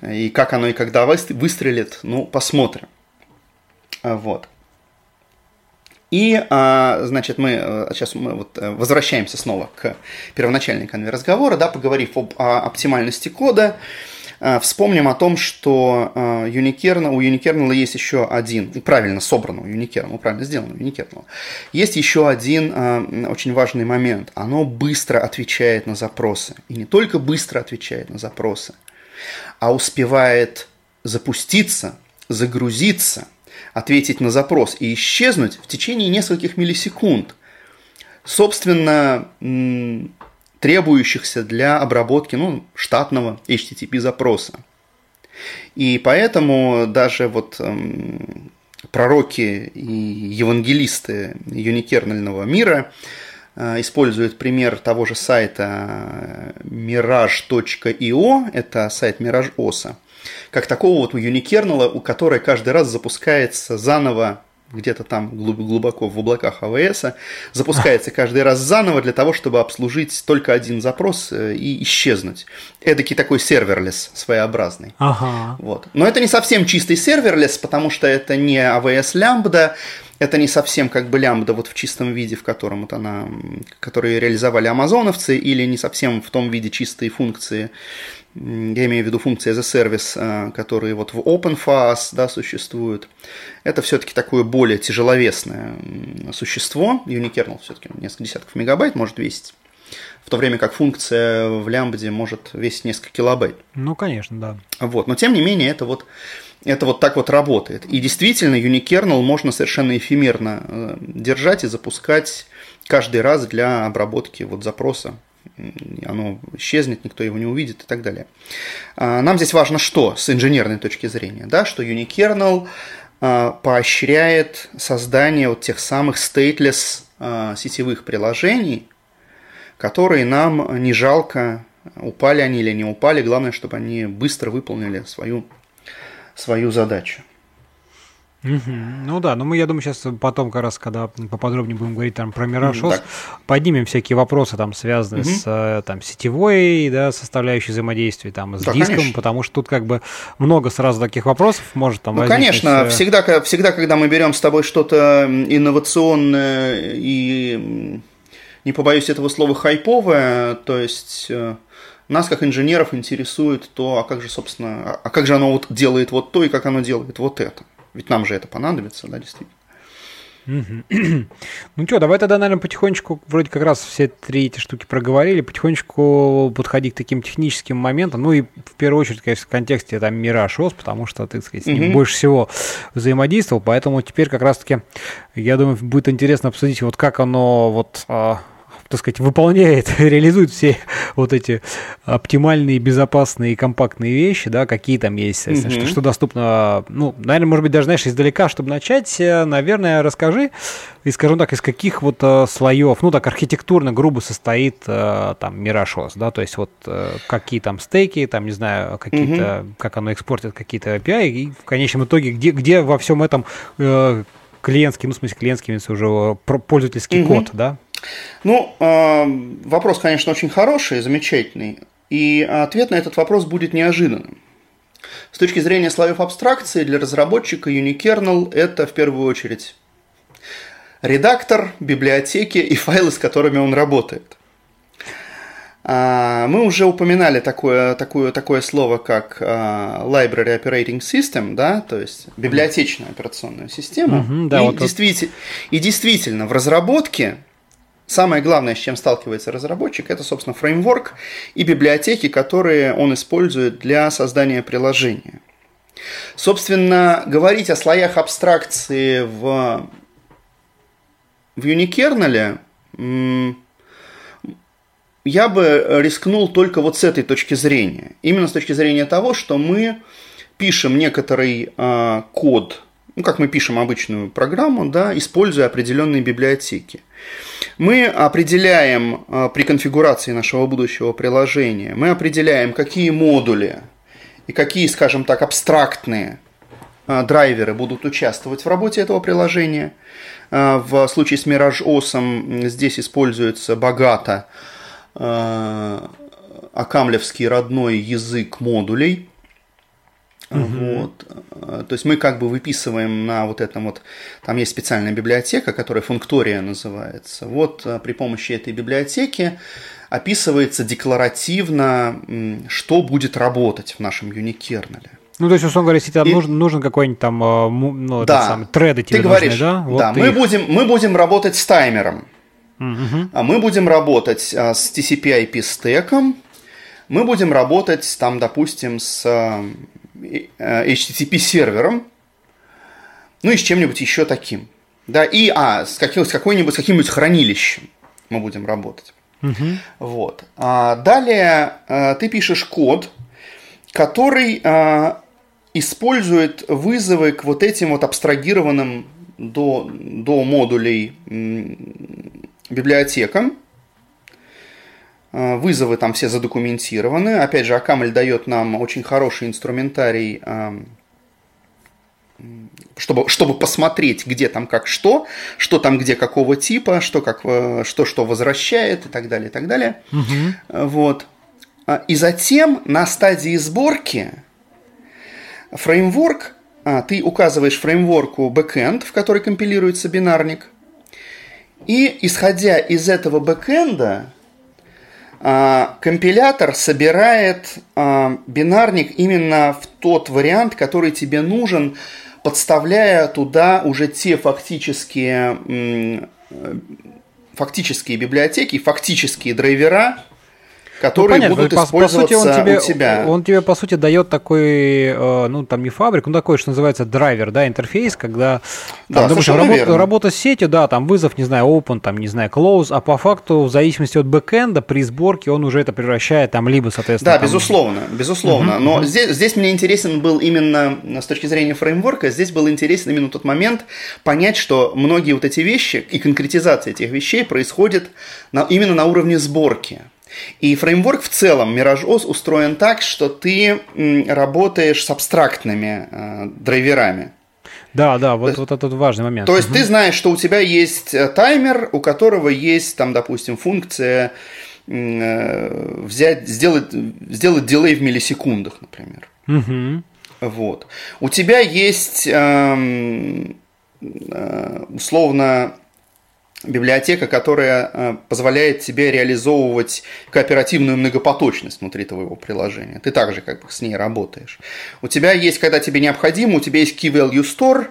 [SPEAKER 2] и как оно и когда выстрелит, ну, посмотрим. А, вот. И, а, значит, мы сейчас мы вот э, возвращаемся снова к первоначальной конве разговора, да, поговорив об оптимальности кода. А, вспомним о том, что а, Unikernel, у Unikernel есть еще один, правильно собрано у Unikernel, правильно у Unikernel, есть еще один очень важный момент. Оно быстро отвечает на запросы. И не только быстро отвечает на запросы, а успевает запуститься, загрузиться, ответить на запрос и исчезнуть в течение нескольких миллисекунд. Собственно, требующихся для обработки ну, штатного HTTP запроса. И поэтому даже вот эм, пророки и евангелисты юникернельного мира э, используют пример того же сайта mirage.io, это сайт Mirage как такого вот у unikernel а, у которой каждый раз запускается заново где-то там глубоко в облаках AWS, запускается каждый раз заново для того, чтобы обслужить только один запрос э, и исчезнуть. Эдакий такой serverless своеобразный.
[SPEAKER 1] Ага.
[SPEAKER 2] Вот. Но это не совсем чистый serverless, потому что это не AWS Lambda, это не совсем как бы лямбда вот в чистом виде, в котором вот она, которые реализовали амазоновцы, или не совсем в том виде чистые функции, я имею в виду функции as a service, э, которые вот в OpenFAS да, существуют. Это все-таки такое более тяжеловесное существо. Unikernel все-таки несколько десятков мегабайт может весить, в то время как функция в лямбде может весить несколько килобайт.
[SPEAKER 1] Ну, конечно, да.
[SPEAKER 2] Вот. Но тем не менее, это вот это вот так вот работает. И действительно, Unikernel можно совершенно эфемерно э, держать и запускать каждый раз для обработки вот запроса оно исчезнет, никто его не увидит и так далее. А, нам здесь важно что с инженерной точки зрения, да, что Unikernel а, поощряет создание вот тех самых stateless а, сетевых приложений, которые нам не жалко, упали они или не упали, главное, чтобы они быстро выполнили свою, свою задачу.
[SPEAKER 1] Угу. Ну да, но мы, я думаю, сейчас потом, как раз, когда поподробнее будем говорить там про Мирашос, поднимем всякие вопросы, там, связанные угу. с э, там, сетевой да, составляющей взаимодействия, там, с да, диском, конечно. потому что тут как бы много сразу таких вопросов может там
[SPEAKER 2] Ну, конечно, э, всегда, всегда, когда мы берем с тобой что-то инновационное и, не побоюсь этого слова, хайповое, то есть э, нас, как инженеров, интересует то, а как же, собственно, а как же оно вот делает вот то и как оно делает вот это. Ведь нам же это понадобится, да, действительно.
[SPEAKER 1] Ну что, давай тогда, наверное, потихонечку, вроде как раз все три эти штуки проговорили, потихонечку подходить к таким техническим моментам. Ну и в первую очередь, конечно, в контексте там Мираж ОС, потому что ты, так сказать, с ним больше всего взаимодействовал, поэтому теперь как раз-таки, я думаю, будет интересно обсудить, вот как оно вот а, так сказать, выполняет, реализует все вот эти оптимальные, безопасные компактные вещи, да, какие там есть, mm-hmm. что, что доступно, ну, наверное, может быть, даже, знаешь, издалека, чтобы начать, э, наверное, расскажи, и скажем так, из каких вот э, слоев, ну, так, архитектурно, грубо состоит э, там Mirage да, то есть вот э, какие там стейки, там, не знаю, какие-то, mm-hmm. как оно экспортит какие-то API, и в конечном итоге, где, где во всем этом э, клиентский, ну, в смысле, клиентский, уже пользовательский mm-hmm. код, да?
[SPEAKER 2] Ну, э, вопрос, конечно, очень хороший, замечательный, и ответ на этот вопрос будет неожиданным. С точки зрения слоев абстракции, для разработчика Unikernel это в первую очередь редактор, библиотеки и файлы, с которыми он работает. А, мы уже упоминали такое, такое, такое слово, как а, Library Operating System, да, то есть библиотечная операционная система.
[SPEAKER 1] Mm-hmm, да,
[SPEAKER 2] и,
[SPEAKER 1] вот
[SPEAKER 2] действительно, и действительно, в разработке самое главное, с чем сталкивается разработчик, это, собственно, фреймворк и библиотеки, которые он использует для создания приложения. Собственно, говорить о слоях абстракции в, в Unikernel я бы рискнул только вот с этой точки зрения. Именно с точки зрения того, что мы пишем некоторый э, код, ну, как мы пишем обычную программу, да, используя определенные библиотеки. Мы определяем э, при конфигурации нашего будущего приложения, мы определяем, какие модули и какие, скажем так, абстрактные э, драйверы будут участвовать в работе этого приложения. Э, в случае с Mirage OS здесь используется богато акамлевский родной язык модулей. Угу. Вот. То есть мы как бы выписываем на вот этом вот, там есть специальная библиотека, которая функтория называется. Вот э, при помощи этой библиотеки описывается декларативно, что будет работать в нашем юникернеле.
[SPEAKER 1] Ну, то есть, условно говоря, если тебе и... нужен, нужен какой-нибудь там, э, ну,
[SPEAKER 2] да. самый, треды тебе ты нужны, говоришь, да? Вот да, мы, их... будем, мы будем работать с таймером. А мы будем работать а, с TCP/IP стеком, мы будем работать там, допустим, с HTTP сервером, ну и с чем-нибудь еще таким. Да, и а, с, каким, с какой-нибудь, с каким-нибудь хранилищем мы будем работать.
[SPEAKER 1] Угу.
[SPEAKER 2] Вот. А далее а, ты пишешь код, который а, использует вызовы к вот этим вот абстрагированным до, до модулей библиотекам. А, вызовы там все задокументированы. Опять же, Акамль дает нам очень хороший инструментарий, а, чтобы, чтобы посмотреть, где там как что, что там где какого типа, что как, э, что, что возвращает и так далее, и так далее.
[SPEAKER 1] Угу.
[SPEAKER 2] Вот. А, и затем на стадии сборки фреймворк, ты указываешь фреймворку backend, в который компилируется бинарник, и исходя из этого бэкэнда, а, компилятор собирает а, бинарник именно в тот вариант, который тебе нужен, подставляя туда уже те фактические, фактические библиотеки, фактические драйвера, которые ну, будут по, использоваться по сути, он тебе, у тебя.
[SPEAKER 1] Он тебе, по сути, дает такой, э, ну, там не фабрик, ну, такой, что называется драйвер, да, интерфейс, когда,
[SPEAKER 2] там, да, допустим,
[SPEAKER 1] работа, работа с сетью, да, там вызов, не знаю, open, там, не знаю, close, а по факту, в зависимости от бэкэнда, при сборке он уже это превращает, там, либо, соответственно...
[SPEAKER 2] Да, там... безусловно, безусловно, угу, но угу. Здесь, здесь мне интересен был именно, с точки зрения фреймворка, здесь был интересен именно тот момент понять, что многие вот эти вещи и конкретизация этих вещей происходит на, именно на уровне сборки. И фреймворк в целом MirageOS устроен так, что ты работаешь с абстрактными э, драйверами.
[SPEAKER 1] Да, да, вот, вот этот важный момент.
[SPEAKER 2] То есть угу. ты знаешь, что у тебя есть э, таймер, у которого есть там, допустим, функция э, взять, сделать, сделать дилей в миллисекундах, например.
[SPEAKER 1] Угу.
[SPEAKER 2] Вот. У тебя есть э, э, условно библиотека, которая э, позволяет тебе реализовывать кооперативную многопоточность внутри твоего приложения. Ты также как бы с ней работаешь. У тебя есть, когда тебе необходимо, у тебя есть Key Value Store,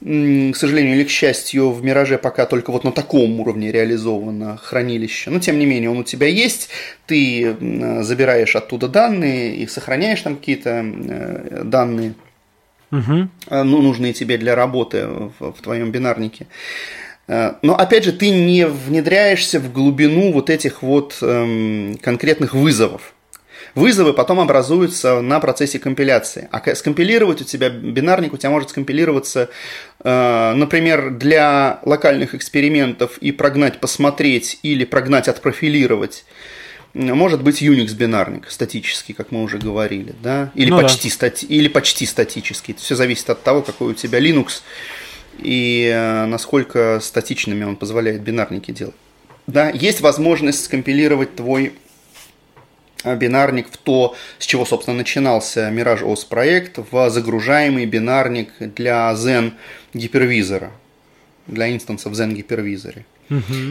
[SPEAKER 2] к сожалению или к счастью, в Мираже пока только вот на таком уровне реализовано хранилище. Но, тем не менее, он у тебя есть, ты забираешь оттуда данные и сохраняешь там какие-то э, данные,
[SPEAKER 1] угу.
[SPEAKER 2] ну, нужные тебе для работы в, в твоем бинарнике. Э, но опять же, ты не внедряешься в глубину вот этих вот эм, конкретных вызовов. Вызовы потом образуются на процессе компиляции. А скомпилировать у тебя бинарник у тебя может скомпилироваться, э, например, для локальных экспериментов и прогнать, посмотреть или прогнать, отпрофилировать может быть Unix бинарник статический, как мы уже говорили, да, или ну почти да. стати, или почти статический. Все зависит от того, какой у тебя Linux и э, насколько статичными он позволяет бинарники делать. Да, есть возможность скомпилировать твой э, бинарник в то, с чего, собственно, начинался Mirage OS проект, в загружаемый бинарник для Zen гипервизора, для инстансов Zen гипервизоре.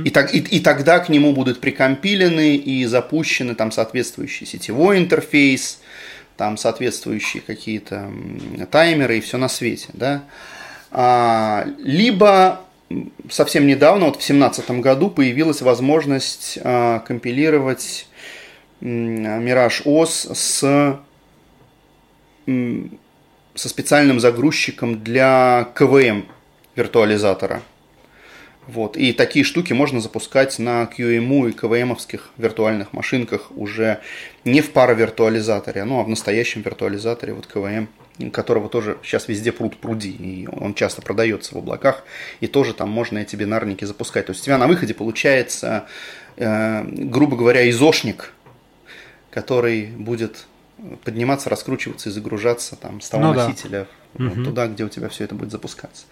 [SPEAKER 2] И, так, и, и тогда к нему будут прикомпилены и запущены там соответствующий сетевой интерфейс, там соответствующие какие-то таймеры и все на свете, да. А, либо совсем недавно, вот в 2017 году, появилась возможность а, компилировать Mirage OS с, со специальным загрузчиком для КВМ виртуализатора. Вот. И такие штуки можно запускать на QEMU и KVM виртуальных машинках уже не в паравиртуализаторе, ну а в настоящем виртуализаторе, вот KVM, которого тоже сейчас везде пруд пруди, и он часто продается в облаках, и тоже там можно эти бинарники запускать. То есть у тебя на выходе получается, э, грубо говоря, изошник, который будет подниматься, раскручиваться и загружаться там с того ну, носителя да. угу. туда, где у тебя все это будет запускаться.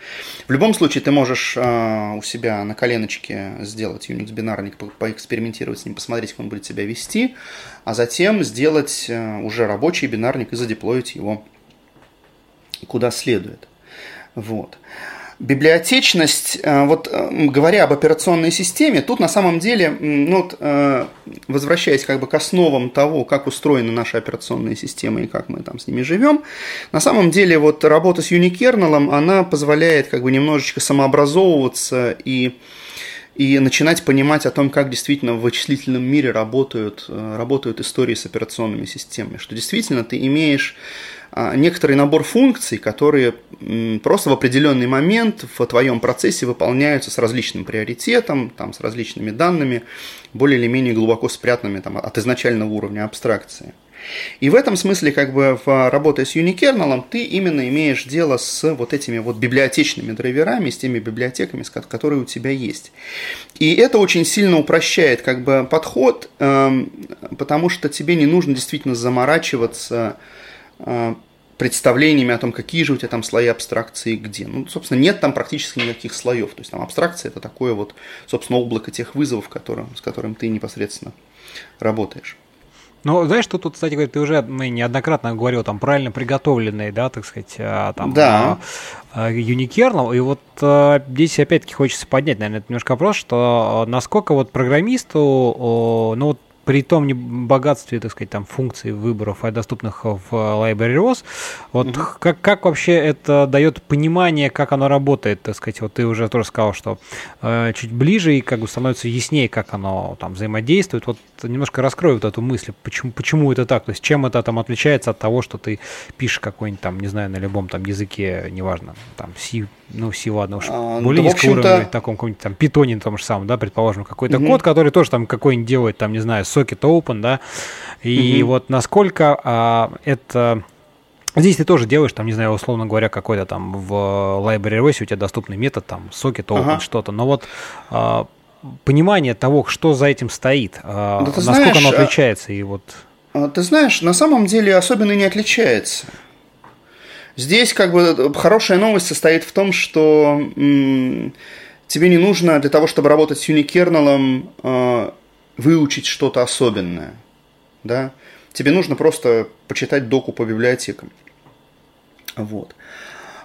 [SPEAKER 2] В любом случае, ты можешь э, у себя на коленочке сделать Unix бинарник, по поэкспериментировать с ним, посмотреть, как он будет себя вести, а затем сделать э, уже рабочий бинарник и задеплоить его куда следует. Вот. Библиотечность, э, вот э, говоря об операционной системе, тут на самом деле, ну, вот, э, возвращаясь как бы к основам того, как устроены наши операционные системы и как мы там с ними живем, на самом деле вот работа с Unikernel, она позволяет как бы немножечко самообразовываться и и начинать понимать о том, как действительно в вычислительном мире работают, работают истории с операционными системами, что действительно ты имеешь некоторый набор функций, которые просто в определенный момент в твоем процессе выполняются с различным приоритетом, там, с различными данными, более или менее глубоко спрятанными там, от изначального уровня абстракции. И в этом смысле, как бы, в работе с Unikernel ты именно имеешь дело с вот этими вот библиотечными драйверами, с теми библиотеками, которые у тебя есть. И это очень сильно упрощает, как бы, подход, эм, потому что тебе не нужно действительно заморачиваться представлениями о том, какие же у тебя там слои абстракции где. Ну, собственно, нет там практически никаких слоев. То есть там абстракция это такое вот, собственно, облако тех вызовов, которым, с которым ты непосредственно работаешь.
[SPEAKER 1] Ну, знаешь, что тут, кстати говоря, ты уже ну, неоднократно говорил, там, правильно приготовленные, да, так сказать, а, там,
[SPEAKER 2] да.
[SPEAKER 1] Unikernel, и вот а, здесь опять-таки хочется поднять, наверное, это немножко вопрос, что насколько вот программисту, ну, вот при том не богатстве, так сказать, там функций выборов, доступных в Library ROS, вот угу. как, как вообще это дает понимание, как оно работает, так сказать, вот ты уже тоже сказал, что э, чуть ближе и как бы становится яснее, как оно там взаимодействует. Вот немножко раскрою вот эту мысль, почему, почему это так, то есть чем это там отличается от того, что ты пишешь какой-нибудь там, не знаю, на любом там языке, неважно, там C, ну C, ладно уж, а, более да, низкого уровня, таком каком-нибудь там питоне том же самом, да, предположим, какой-то угу. код, который тоже там какой-нибудь делает, там, не знаю, сокет open, да, и угу. вот насколько а, это... Здесь ты тоже делаешь, там, не знаю, условно говоря, какой-то там в Library OS у тебя доступный метод, там, socket open, ага. что-то, но вот а, понимание того, что за этим стоит, а, да насколько знаешь, оно а отличается, и вот...
[SPEAKER 2] А, ты знаешь, на самом деле особенно не отличается. Здесь как бы хорошая новость состоит в том, что м- тебе не нужно для того, чтобы работать с уникернелом, э, выучить что-то особенное. Да? Тебе нужно просто почитать доку по библиотекам. Вот.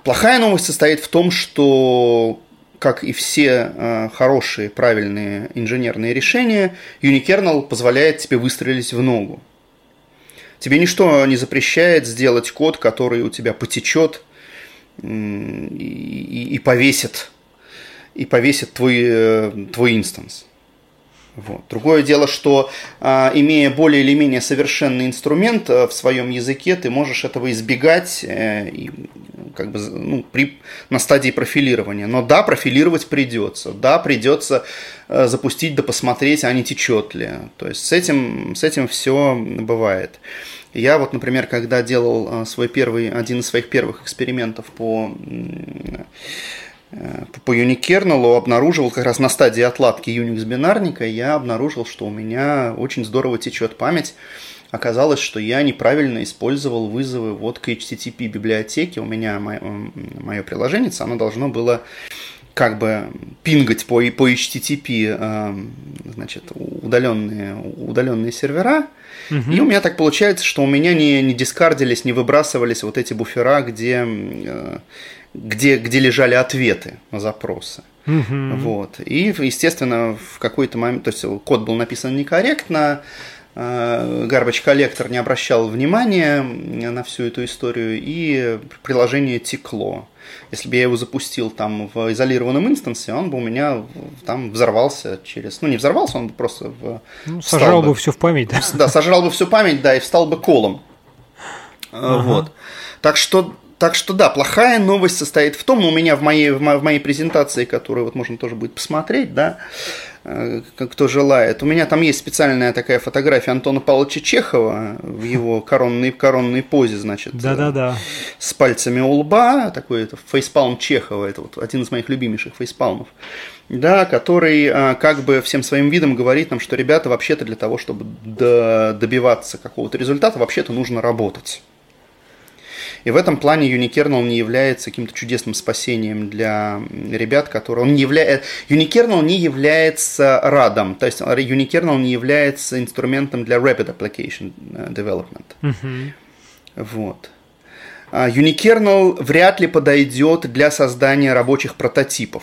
[SPEAKER 2] Плохая новость состоит в том, что, как и все э, хорошие, правильные инженерные решения, Unikernel позволяет тебе выстрелить в ногу. Тебе ничто не запрещает сделать код, который у тебя потечет и, и, и повесит, и повесит твой, э, твой инстанс. Вот. Другое дело, что а, имея более или менее совершенный инструмент а, в своем языке, ты можешь этого избегать, э, и как бы ну, при, на стадии профилирования. Но да, профилировать придется. Да, придется э, запустить да посмотреть, а не течет ли. То есть с этим, с этим все бывает. Я вот, например, когда делал э, свой первый, один из своих первых экспериментов по Э, по Unikernel обнаруживал как раз на стадии отладки Unix бинарника, я обнаружил, что у меня очень здорово течет память. Оказалось, что я неправильно использовал вызовы вот к HTTP библиотеке. У меня мое, мое приложение, оно должно было как бы пингать по, по HTTP э, значит, удаленные, удаленные сервера. Угу. И у меня так получается, что у меня не, не дискардились, не выбрасывались вот эти буфера, где э, где, где лежали ответы на запросы. Угу. Вот. И, естественно, в какой-то момент, то есть код был написан некорректно, э, Garbage коллектор не обращал внимания на всю эту историю, и приложение текло. Если бы я его запустил там в изолированном инстансе, он бы у меня там взорвался через... Ну, не взорвался, он бы просто... В...
[SPEAKER 1] Ну, сожрал бы, бы все в память, да?
[SPEAKER 2] Да, сожрал бы всю память, да, и встал бы колом. Ага. Вот. Так что так что да, плохая новость состоит в том, у меня в моей, в моей презентации, которую вот можно тоже будет посмотреть, да, э, кто желает. У меня там есть специальная такая фотография Антона Павловича Чехова в его коронной, коронной позе, значит.
[SPEAKER 1] Да-да-да.
[SPEAKER 2] С пальцами у лба, такой это фейспалм Чехова, это вот один из моих любимейших фейспалмов. Да, который э, как бы всем своим видом говорит нам, что ребята вообще-то для того, чтобы добиваться какого-то результата, вообще-то нужно работать. И в этом плане Unikernel не является каким-то чудесным спасением для ребят, которые... Он не явля... Unikernel не является радом, то есть Unikernel не является инструментом для Rapid Application э, Development. Uh-huh. Вот. А Unikernel вряд ли подойдет для создания рабочих прототипов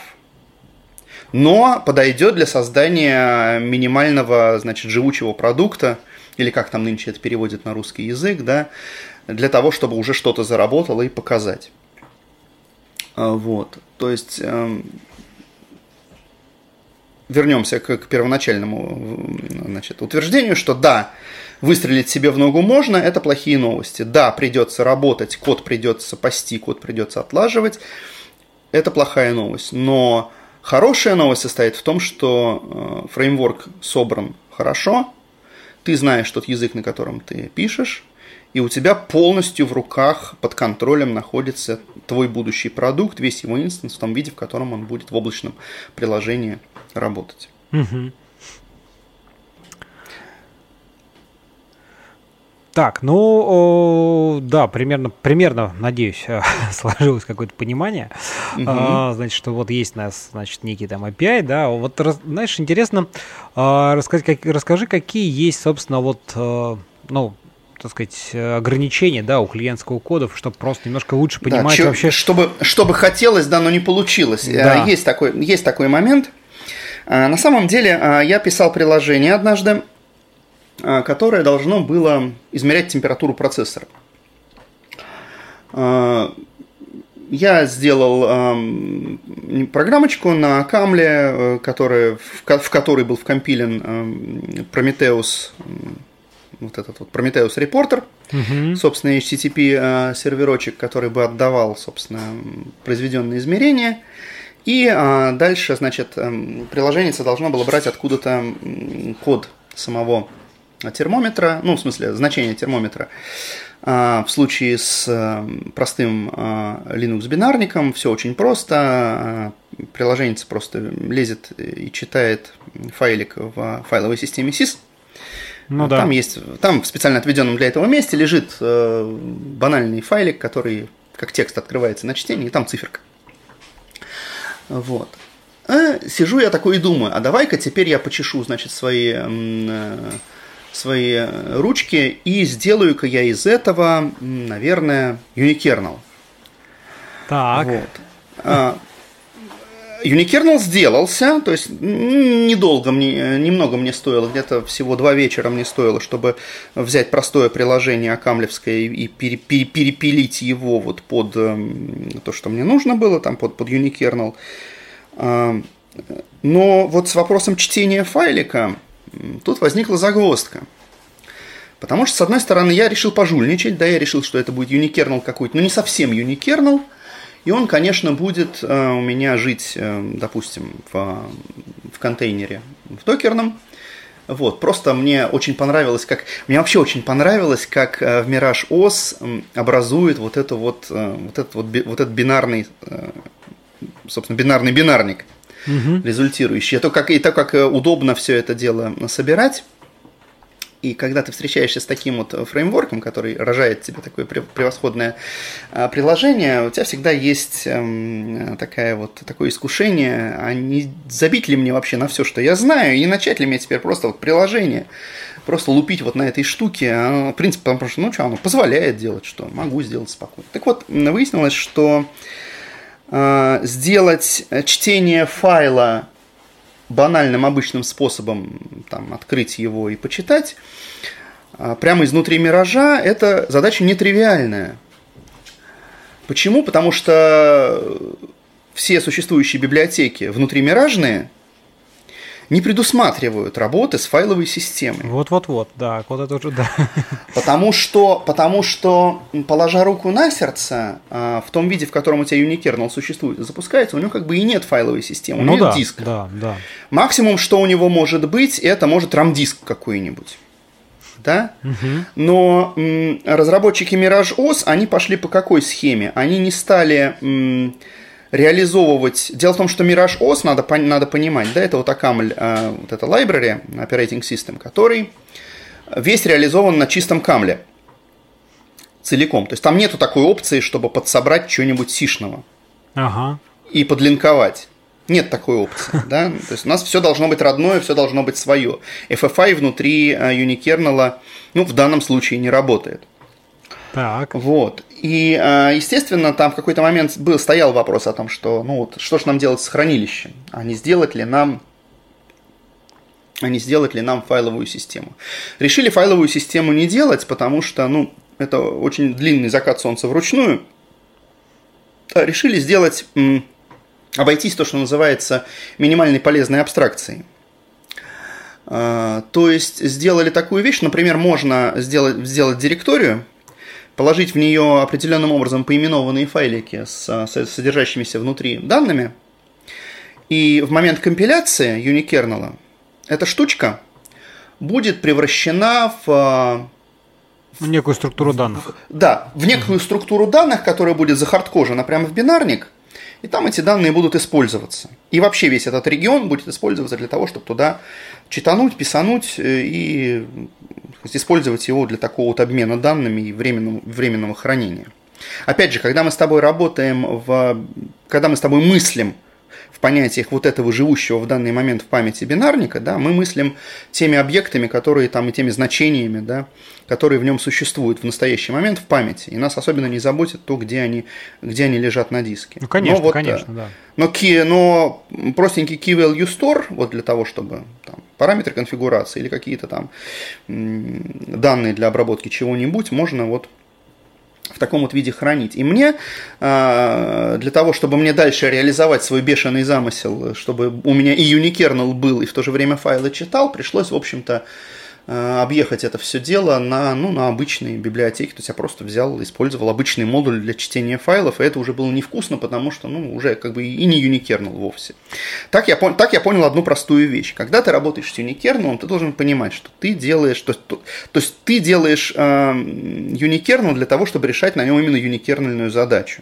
[SPEAKER 2] но подойдет для создания минимального, значит, живучего продукта, или как там нынче это переводит на русский язык, да, для того, чтобы уже что-то заработало и показать. А, вот. То есть эм, вернемся к, к первоначальному значит, утверждению, что да, выстрелить себе в ногу можно, это плохие новости. Да, придется работать, код придется пасти, код придется отлаживать, это плохая новость. Но хорошая новость состоит в том, что э, фреймворк собран хорошо, ты знаешь тот язык, на котором ты пишешь, и у тебя полностью в руках, под контролем находится твой будущий продукт, весь его инстанс в том виде, в котором он будет в облачном приложении работать. Угу.
[SPEAKER 1] Так, ну, о, да, примерно, примерно, надеюсь, сложилось какое-то понимание. Угу. А, значит, что вот есть у нас, значит, некий там API, да. Вот, знаешь, интересно, а, рассказать, как, расскажи, какие есть, собственно, вот, а, ну, так сказать, ограничения, да, у клиентского кода, чтобы просто немножко лучше понимать да, вообще.
[SPEAKER 2] Чтобы, чтобы хотелось, да, но не получилось. Да. Есть, такой, есть такой момент. А, на самом деле, а, я писал приложение однажды, а, которое должно было измерять температуру процессора. Я сделал программочку на Камле, э, которая, в которой был вкомпилен Prometheus вот этот вот Prometheus Reporter, угу. собственно, HTTP э, серверочек, который бы отдавал, собственно, произведенные измерения. И а, дальше, значит, эм, приложение должно было брать откуда-то код самого термометра, ну, в смысле, значение термометра. В случае с простым а, Linux-бинарником все очень просто. Приложение просто лезет и читает файлик в файловой системе SYS, ну, да. Там есть, там в специально отведенном для этого месте лежит э, банальный файлик, который как текст открывается на чтение, и там циферка. Вот. А сижу я такой и думаю, а давай-ка теперь я почешу, значит, свои, э, свои ручки и сделаю-ка я из этого, наверное, unikernel.
[SPEAKER 1] Так.
[SPEAKER 2] Вот. Unikernel сделался, то есть недолго мне, немного мне стоило, где-то всего два вечера мне стоило, чтобы взять простое приложение Акамлевское и перепилить его вот под эм, то, что мне нужно было, там под, под Unikernel. А, но вот с вопросом чтения файлика тут возникла загвоздка. Потому что, с одной стороны, я решил пожульничать, да, я решил, что это будет Unikernel какой-то, но не совсем Unikernel – И он, конечно, будет э, у меня жить, э, допустим, в, в контейнере в докерном. Вот, просто мне очень понравилось, как мне вообще очень понравилось, как э, в Mirage OS образует вот это вот, вот этот вот, вот этот бинарный, собственно, бинарный бинарник, угу. результирующий. Это как и то, как удобно все это дело собирать. И когда ты встречаешься с таким вот фреймворком, который рожает тебе такое превосходное а, приложение, у тебя всегда есть эм, такая вот, такое искушение, а не забить ли мне вообще на все, что я знаю, и начать ли мне теперь просто вот приложение, просто лупить вот на этой штуке. А, в принципе, потому что, ну что, оно позволяет делать, что могу сделать спокойно. Так вот, выяснилось, что э, сделать чтение файла банальным обычным способом там, открыть его и почитать, а, прямо изнутри миража, это задача нетривиальная. Почему? Потому что все существующие библиотеки внутримиражные – не предусматривают работы с файловой системой.
[SPEAKER 1] Вот-вот-вот, да, вот это уже, да.
[SPEAKER 2] Потому что, потому что, положа руку на сердце, а, в том виде, в котором у тебя unikernel существует и запускается, у него как бы и нет файловой системы, у ну него
[SPEAKER 1] да,
[SPEAKER 2] диск.
[SPEAKER 1] Да, да.
[SPEAKER 2] Максимум, что у него может быть, это может RAM-диск какой-нибудь да? Угу. Но м, разработчики Mirage OS, они пошли по какой схеме? Они не стали м, реализовывать... Дело в том, что Mirage OS, надо, надо понимать, да, это вот Акамль, э, вот это library, operating system, который весь реализован на чистом камле целиком. То есть там нету такой опции, чтобы подсобрать что-нибудь сишного ага. и подлинковать. Нет такой опции, да? То есть у нас все должно быть родное, все должно быть свое. FFI внутри э, unikernel, ну, в данном случае не работает.
[SPEAKER 1] Так.
[SPEAKER 2] Вот. И, а, естественно, там в какой-то момент был, стоял вопрос о том, что, ну вот, что же нам делать с хранилищем, а не сделать ли нам а не сделать ли нам файловую систему. Решили файловую систему не делать, потому что, ну, это очень длинный закат солнца вручную. А решили сделать, обойтись то, что называется минимальной полезной абстракцией. А, то есть сделали такую вещь, например, можно сделать, сделать директорию, положить в нее определенным образом поименованные файлики с, с содержащимися внутри данными, и в момент компиляции unikernel эта штучка будет превращена в
[SPEAKER 1] в некую структуру данных.
[SPEAKER 2] Да, в некую структуру данных, которая будет захардкожена прямо в бинарник, и там эти данные будут использоваться. И вообще весь этот регион будет использоваться для того, чтобы туда читануть, писануть э, и использовать его для такого вот обмена данными и временного, временного хранения. Опять же, когда мы с тобой работаем, в, когда мы с тобой мыслим в понятиях вот этого живущего в данный момент в памяти бинарника, да, мы мыслим теми объектами, которые там и теми значениями, да, которые в нем существуют в настоящий момент в памяти. И нас особенно не заботит то, где они, где они лежат на диске.
[SPEAKER 1] Ну, конечно, но вот, конечно, да.
[SPEAKER 2] Но, key, но простенький key value store, вот для того, чтобы там, параметры конфигурации или какие-то там данные для обработки чего-нибудь, можно вот в таком вот виде хранить. И мне, а, для того, чтобы мне дальше реализовать свой бешеный замысел, чтобы у меня и unikernel был, и в то же время файлы читал, пришлось, в общем-то, объехать это все дело на, ну, на обычные библиотеки. То есть я просто взял, использовал обычный модуль для чтения файлов, и это уже было невкусно, потому что ну, уже как бы и не unikernel вовсе. Так я, так я понял одну простую вещь. Когда ты работаешь с unikernel, ты должен понимать, что ты делаешь, то, то, то есть ты делаешь э, для того, чтобы решать на нем именно unikernelную задачу.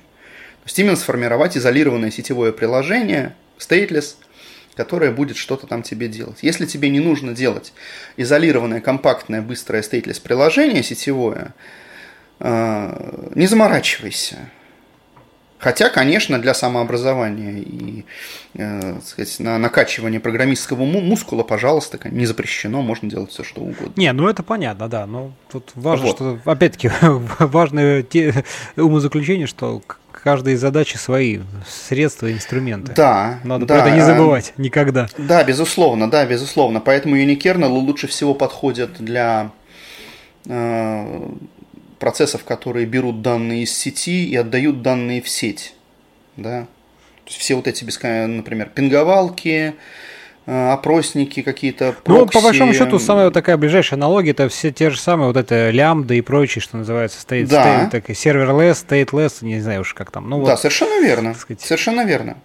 [SPEAKER 2] То есть именно сформировать изолированное сетевое приложение, stateless, которая будет что-то там тебе делать. Если тебе не нужно делать изолированное, компактное, быстрое стейтлес приложение сетевое, э, не заморачивайся. Хотя, конечно, для самообразования и э, сказать, на накачивание программистского мускула, пожалуйста, не запрещено, можно делать все, что угодно.
[SPEAKER 1] Не, ну это понятно, да. Но тут важно, вот. что, опять-таки, важное умозаключение, что каждой задачи свои средства, инструменты.
[SPEAKER 2] Да.
[SPEAKER 1] Надо
[SPEAKER 2] да,
[SPEAKER 1] про это не забывать никогда.
[SPEAKER 2] Да, безусловно, да, безусловно. Поэтому unikernel лучше всего подходят для э, процессов, которые берут данные из сети и отдают данные в сеть. Да? То есть все вот эти, например, пинговалки, Э, опросники какие-то.
[SPEAKER 1] Ну, по большому счету, самая такая ближайшая аналогия это все те же самые вот это лямбда и прочие, что называется, state, да. state, так, serverless, stateless, не знаю уж как там. Ну,
[SPEAKER 2] да, совершенно верно. Сказать. Совершенно верно.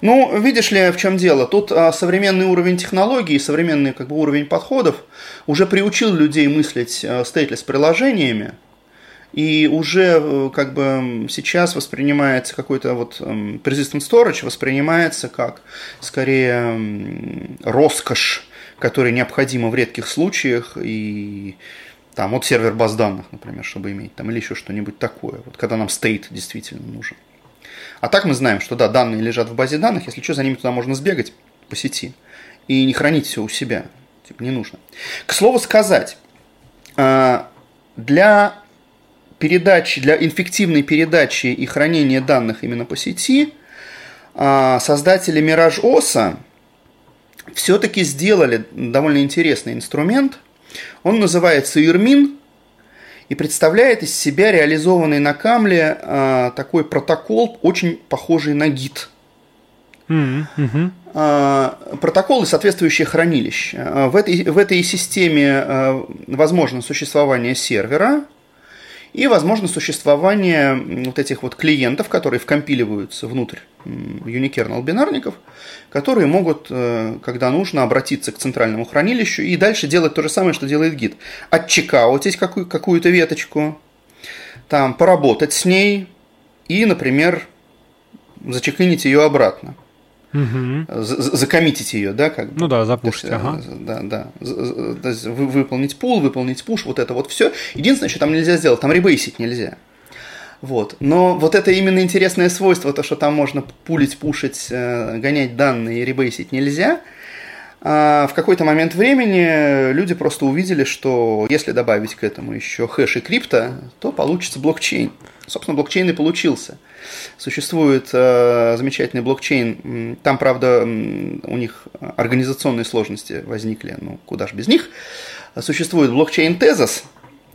[SPEAKER 2] Ну, видишь ли, в чем дело? Тут а, современный уровень технологий, современный как бы, уровень подходов уже приучил людей мыслить а, stateless приложениями, и уже э, как бы сейчас воспринимается какой-то вот persistent storage воспринимается как скорее роскошь, которая необходима в редких случаях и там вот сервер баз данных, например, чтобы иметь там или еще что-нибудь такое, вот когда нам state действительно нужен. А так мы знаем, что да, данные лежат в базе данных, если что, за ними туда можно сбегать по сети и не хранить все у себя, типа не нужно. К слову сказать, а, для передачи, для инфективной передачи и хранения данных именно по сети, а, создатели Mirage OS все-таки сделали довольно интересный инструмент. Он называется Ирмин и представляет из себя реализованный на Камле а, такой протокол, очень похожий на гид. Mm-hmm. А, протоколы, соответствующие хранилища. В этой, в этой системе возможно существование сервера, и, возможно, существование вот этих вот клиентов, которые вкомпиливаются внутрь unikernel бинарников, которые могут, э, когда нужно, обратиться к центральному хранилищу и дальше делать то же самое, что делает гид. Отчекаутить какую- какую-то веточку, там, поработать с ней и, например, зачекинить ее обратно угу. закоммитить ее, да, как
[SPEAKER 1] бы. Ну да, запушить,
[SPEAKER 2] есть, ага. Да, да. То есть выполнить пул, выполнить пуш, вот это вот все. Единственное, что там нельзя сделать, там ребейсить нельзя. Вот. Но вот это именно интересное свойство, то, что там можно пулить, пушить, э, гонять данные и ребейсить нельзя. А в какой-то момент времени люди просто увидели, что если добавить к этому еще хэш и крипто, то получится блокчейн. Собственно, блокчейн и получился. Существует э, замечательный блокчейн. Там, правда, у них организационные сложности возникли, ну, куда же без них. Существует блокчейн Tezos,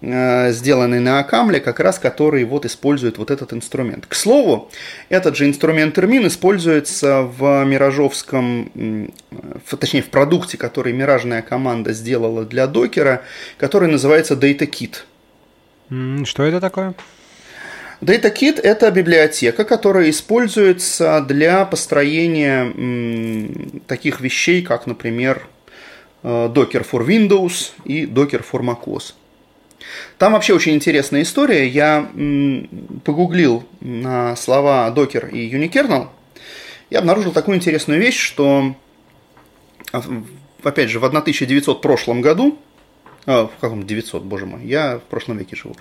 [SPEAKER 2] сделанный на Акамле, как раз который вот использует вот этот инструмент. К слову, этот же инструмент термин используется в миражовском, точнее в продукте, который миражная команда сделала для докера, который называется DataKit.
[SPEAKER 1] Что это такое?
[SPEAKER 2] DataKit – это библиотека, которая используется для построения таких вещей, как, например, э, Docker for Windows и Docker for macOS. Там вообще очень интересная история. Я погуглил на слова Docker и Unikernel и обнаружил такую интересную вещь, что, опять же, в 1900 прошлом году а, в каком 900, боже мой, я в прошлом веке живу.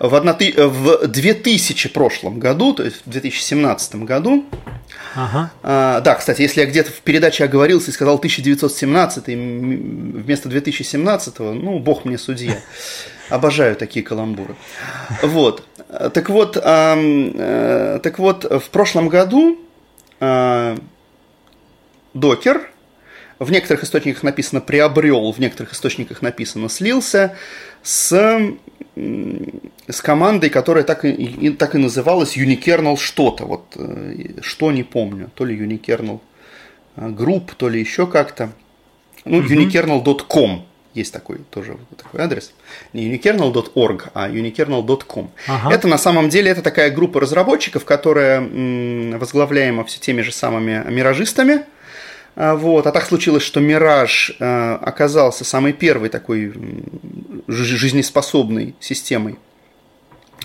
[SPEAKER 2] В, одно, в 2000 прошлом году, то есть в 2017 году, ага. а, да, кстати, если я где-то в передаче оговорился и сказал 1917 вместо 2017, ну, бог мне судья. Обожаю такие каламбуры. Вот. Так вот, а, а, так вот, в прошлом году а, Докер в некоторых источниках написано приобрел, в некоторых источниках написано слился с, с командой, которая так и, и, так и называлась Unikernel что-то. Вот э, что не помню. То ли Unikernel э, Group, то ли еще как-то. Ну, угу. unikernel.com есть такой тоже такой адрес. Не unikernel.org, а unikernel.com. Ага. Это на самом деле это такая группа разработчиков, которая возглавляема все теми же самыми миражистами, вот. А так случилось, что Мираж э, оказался самой первой такой жизнеспособной системой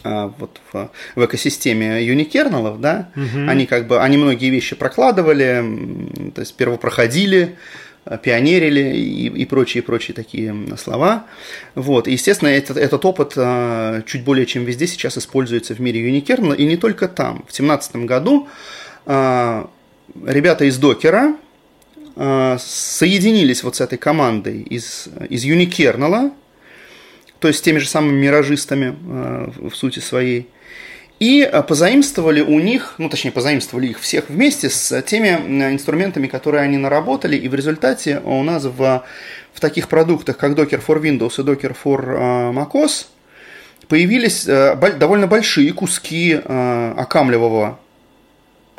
[SPEAKER 2] а, вот в, в экосистеме юникернелов, да, угу. они как бы, они многие вещи прокладывали, то есть первопроходили, э, пионерили и, и прочие, прочие такие слова. Вот. И, естественно, этот, этот опыт а, чуть более чем везде сейчас используется в мире юникернела, и не только там. В 2017 году ребята из Докера, Э, соединились вот с этой командой из, из Unikernel, то есть с теми же самыми миражистами э, в сути своей, и э, позаимствовали у них, ну точнее позаимствовали их всех вместе с теми инструментами, которые они наработали, и в результате у нас в, в таких продуктах, как Docker for Windows и Docker for macOS, появились довольно большие куски окамлевого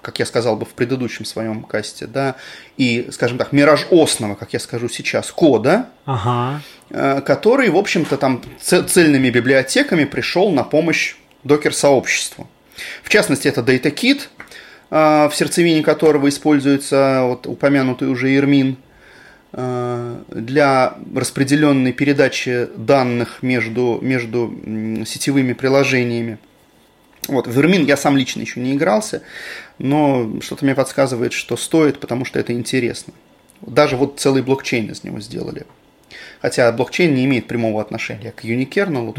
[SPEAKER 2] как я сказал бы в предыдущем своем касте, да, и, скажем так, мираж осного, как я скажу сейчас, кода, ага. Э, который, в общем-то, там цельными библиотеками пришел на помощь докер-сообществу. В частности, это DataKit, э, в сердцевине которого используется вот упомянутый уже Ирмин, э, для распределенной передачи данных между, между сетевыми приложениями. Вот, в Вермин я сам лично еще не игрался, но что-то мне подсказывает, что стоит, потому что это интересно. Даже вот целый блокчейн из него сделали. Хотя блокчейн не имеет прямого отношения к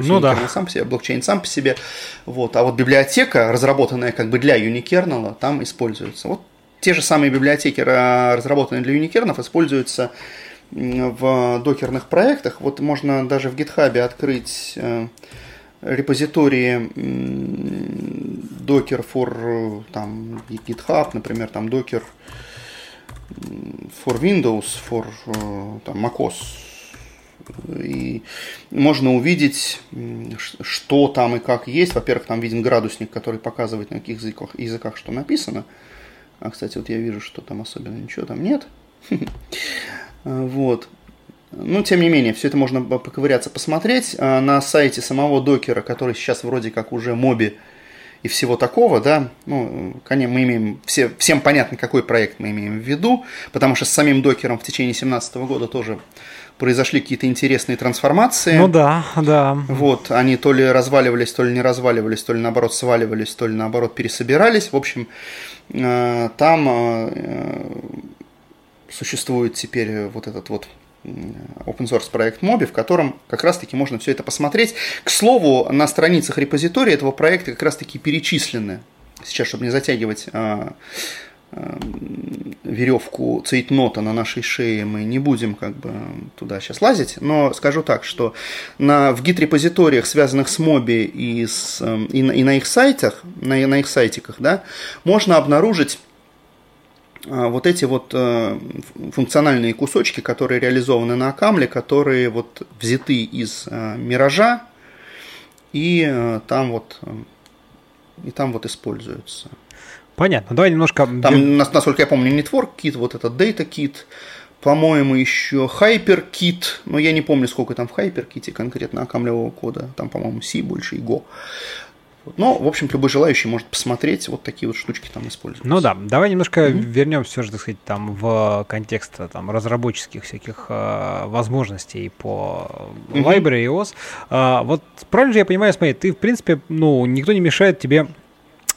[SPEAKER 2] есть ну, да. сам по себе, блокчейн сам по себе. Вот. А вот библиотека, разработанная как бы для Unikernel, там используется. Вот те же самые библиотеки, разработанные для Unikernel, используются в докерных проектах. Вот можно даже в GitHub открыть э, репозитории Docker for там, GitHub, например, там Docker for Windows, for там, macOS. И можно увидеть, что там и как есть. Во-первых, там виден градусник, который показывает, на каких языках, языках что написано. А, кстати, вот я вижу, что там особенно ничего там нет. Вот. Ну, тем не менее, все это можно поковыряться, посмотреть. А, на сайте самого докера, который сейчас вроде как уже моби и всего такого, да, ну, конечно, мы имеем, все, всем понятно, какой проект мы имеем в виду, потому что с самим докером в течение 2017 года тоже произошли какие-то интересные трансформации.
[SPEAKER 1] Ну да, да.
[SPEAKER 2] Вот, они то ли разваливались, то ли не разваливались, то ли наоборот сваливались, то ли наоборот пересобирались. В общем, э, там э, существует теперь вот этот вот open source проект Mobi, в котором как раз-таки можно все это посмотреть. К слову, на страницах репозитория этого проекта как раз-таки перечислены, сейчас, чтобы не затягивать а, а, веревку цейтнота на нашей шее, мы не будем как бы туда сейчас лазить, но скажу так, что на, в гид-репозиториях, связанных с Моби и, с, и, на, и на их сайтах, на, на их сайтиках, да, можно обнаружить вот эти вот э, функциональные кусочки, которые реализованы на Акамле, которые вот взяты из э, Миража и э, там вот и там вот используются.
[SPEAKER 1] Понятно. Давай немножко.
[SPEAKER 2] Там, насколько я помню, Network Kit, вот этот Data Kit, по-моему, еще Hyper Kit, но я не помню, сколько там в Hyper Kit конкретно акамлевого кода. Там, по-моему, C больше и Go. Но, в общем, любой желающий может посмотреть, вот такие вот штучки там используются.
[SPEAKER 1] Ну да, давай немножко mm-hmm. вернемся все же, так сказать, там в контекст там, разработческих всяких э, возможностей по mm-hmm. Library и OS. А, вот правильно же я понимаю, смотри, ты, в принципе, ну, никто не мешает тебе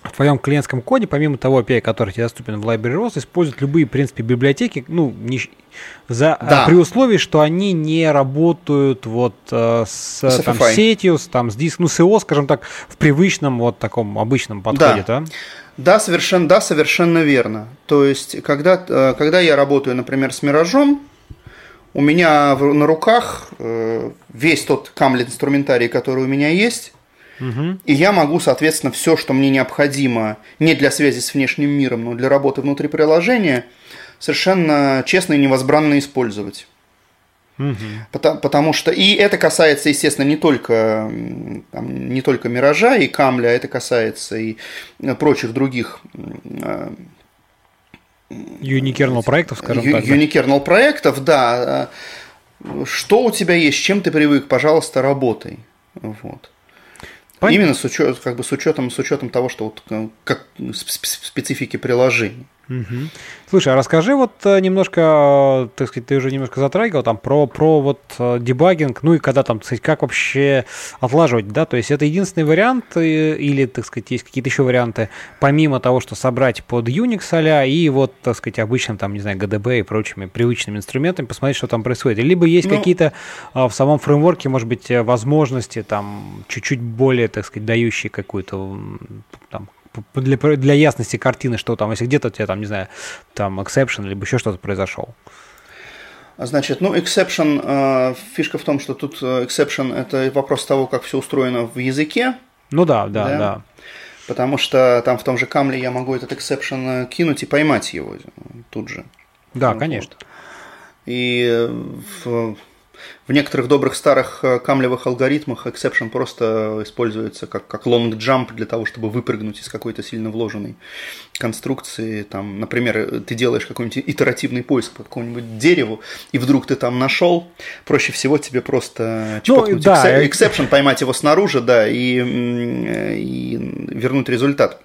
[SPEAKER 1] в твоем клиентском коде, помимо того API, который тебе доступен в Library ROS, используют любые, в принципе, библиотеки, ну, не, за, да. при условии, что они не работают вот э, с, с там, сетью, с, там, с диском, ну, с IO, скажем так, в привычном вот таком обычном подходе, да?
[SPEAKER 2] Да, да совершенно, да, совершенно верно. То есть, когда, э, когда я работаю, например, с Миражом, у меня на руках э, весь тот камлет инструментарий, который у меня есть, и я могу, соответственно, все, что мне необходимо не для связи с внешним миром, но для работы внутри приложения, совершенно честно и невозбранно использовать. Угу. Потому, потому что и это касается, естественно, не только, там, не только Миража и Камля, это касается и прочих других
[SPEAKER 1] Unikernel проектов, скажем
[SPEAKER 2] так. Unikernel проектов, да. Что у тебя есть, чем ты привык, пожалуйста, работай. Вот. Понятно. Именно с учетом, как бы с учетом, с учетом того, что вот э, как специфики приложений.
[SPEAKER 1] Угу. Слушай, а расскажи вот э, немножко, так сказать, ты уже немножко затрагивал там про, про вот э, дебагинг, ну и когда там, так сказать, как вообще отлаживать, да, то есть это единственный вариант или, так сказать, есть какие-то еще варианты, помимо того, что собрать под Unix а и вот, так сказать, обычным там, не знаю, GDB и прочими привычными инструментами, посмотреть, что там происходит. Либо есть ну, какие-то в самом фреймворке, может быть, возможности там чуть-чуть более, так сказать, дающие какую-то там для, для ясности картины, что там, если где-то у тебя там, не знаю, там exception, либо еще что-то произошел.
[SPEAKER 2] Значит, ну, exception, э, фишка в том, что тут э, exception – это вопрос того, как все устроено в языке.
[SPEAKER 1] Ну да, да, да. да.
[SPEAKER 2] Потому что там в том же камле я могу этот exception э, кинуть и поймать его тут же.
[SPEAKER 1] Да, вот. конечно.
[SPEAKER 2] И в, В некоторых добрых старых э, камлевых алгоритмах exception просто используется как, как long jump для того, чтобы выпрыгнуть из какой-то сильно вложенной конструкции. Там, например, ты делаешь какой-нибудь итеративный поиск по какому-нибудь дереву, и вдруг ты там нашел, проще всего тебе просто ну, да, exception, поймать его снаружи, да, и, и вернуть результат.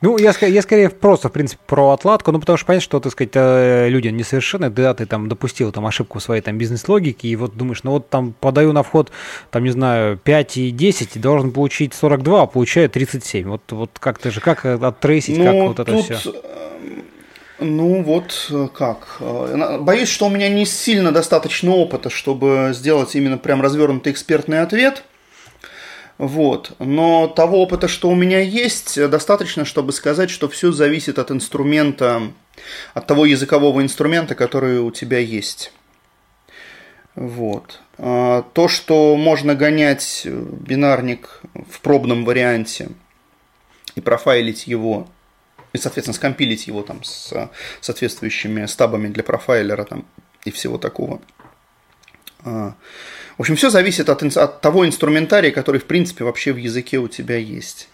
[SPEAKER 1] Ну, я, я скорее просто, в принципе, про отладку, ну, потому что понятно, что, так сказать, э, люди несовершенны, да, ты там допустил там ошибку в своей там бизнес-логике, и вот думаешь, ну, вот там подаю на вход, там, не знаю, 5 и 10, и должен получить 42, а получаю 37. Вот, вот как ты же, как оттрейсить, ну, как вот это тут... все?
[SPEAKER 2] Э, ну вот э, как. Боюсь, что у меня не сильно достаточно опыта, чтобы сделать именно прям развернутый экспертный ответ – вот. Но того опыта, что у меня есть, достаточно, чтобы сказать, что все зависит от инструмента, от того языкового инструмента, который у тебя есть. Вот. А, то, что можно гонять бинарник в пробном варианте и профайлить его, и, соответственно, скомпилить его там с соответствующими стабами для профайлера там, и всего такого – а, в общем, все зависит от, от того инструментария, который, в принципе, вообще в языке у тебя есть.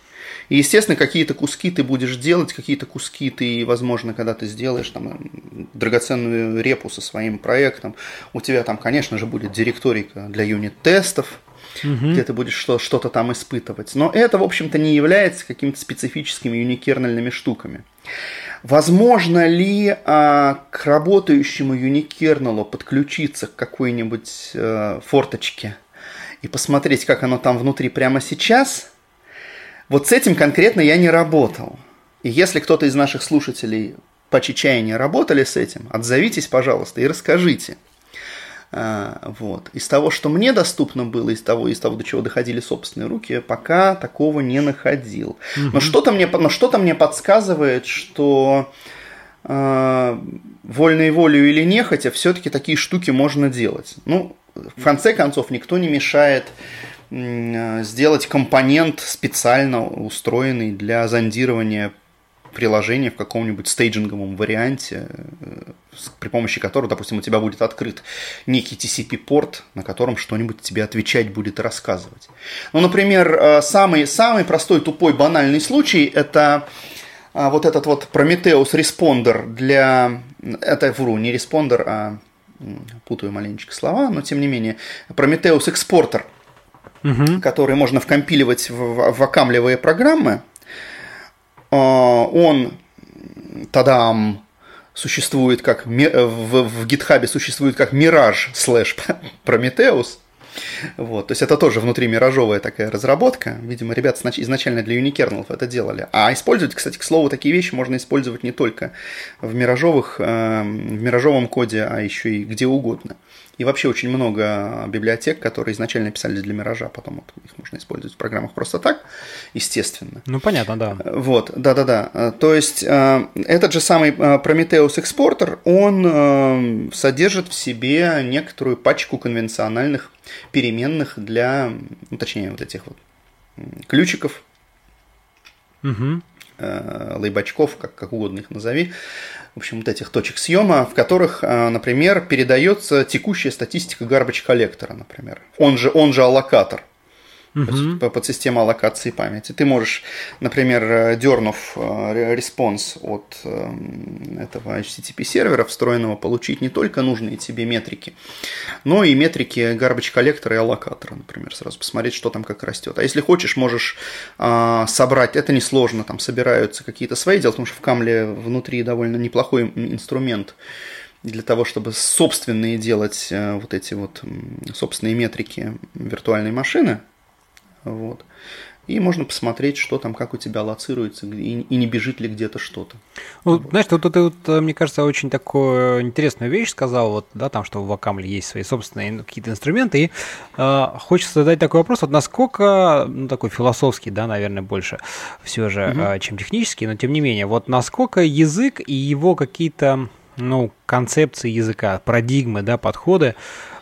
[SPEAKER 2] И, естественно, какие-то куски ты будешь делать, какие-то куски ты, возможно, когда ты сделаешь там драгоценную репу со своим проектом, у тебя там, конечно же, будет директорика для юнит-тестов, угу. где ты будешь что- что-то там испытывать. Но это, в общем-то, не является какими-то специфическими юникернельными штуками. Возможно ли а, к работающему юникернелу подключиться к какой-нибудь а, форточке и посмотреть, как оно там внутри прямо сейчас? Вот с этим конкретно я не работал. И если кто-то из наших слушателей по чечаянию работали с этим, отзовитесь, пожалуйста, и расскажите – а, вот. Из того, что мне доступно было, из того, из того, до чего доходили собственные руки, пока такого не находил. Угу. Но что-то мне, но что-то мне подсказывает, что э, вольной волею или нехотя, все-таки такие штуки можно делать. Ну, в конце концов, никто не мешает сделать компонент специально устроенный для зондирования приложение в каком-нибудь стейджинговом варианте, э, при помощи которого, допустим, у тебя будет открыт некий TCP-порт, на котором что-нибудь тебе отвечать будет и рассказывать. Ну, например, э, самый, самый простой, тупой, банальный случай – это э, вот этот вот Prometheus Responder для... Это, вру, не Responder, а путаю маленечко слова, но тем не менее, Prometheus Exporter, угу. который можно вкомпиливать в, в окамливые программы, а, он тадам существует как в, в GitHub существует как Mirage слэш Prometheus. Вот, то есть это тоже внутри миражовая такая разработка. Видимо, ребята изначально для юникернелов это делали. А использовать, кстати, к слову, такие вещи можно использовать не только в миражовых, э, в миражовом коде, а еще и где угодно. И вообще очень много библиотек, которые изначально писались для Миража, потом вот их можно использовать в программах просто так, естественно.
[SPEAKER 1] Ну, понятно, да.
[SPEAKER 2] Вот, да-да-да. То есть э, этот же самый э, Prometheus Exporter, он э, содержит в себе некоторую пачку конвенциональных переменных для, ну, точнее, вот этих вот ключиков, угу. лейбачков, как, как угодно их назови, в общем, вот этих точек съема, в которых, например, передается текущая статистика garbage коллектора, например. Он же, он же аллокатор угу. под, под систему аллокации памяти. Ты можешь, например, э, дернув э, response от эм, этого HTTP сервера встроенного, получить не только нужные тебе метрики, но и метрики garbage collector а и аллокатора, например, сразу посмотреть, что там как растет. А если хочешь, можешь а, собрать, это несложно, там собираются какие-то свои, дело в том, что в Caml е внутри довольно неплохой инструмент, для того, чтобы собственные делать э, вот эти вот собственные метрики виртуальной машины, вот. И можно посмотреть, что там, как у тебя лоцируется, и, и не бежит ли где-то что-то.
[SPEAKER 1] Ну, вот. Знаешь, вот ты, вот, э, мне кажется, очень такую интересную вещь сказал, вот, да, там, что в Вакамле есть свои собственные ну, какие-то инструменты, и э, хочется задать такой вопрос, вот насколько, ну, такой философский, да, наверное, больше все же, угу. э, чем технический, но тем не менее, вот насколько язык и его какие-то, ну, концепции языка, парадигмы, да, подходы, а,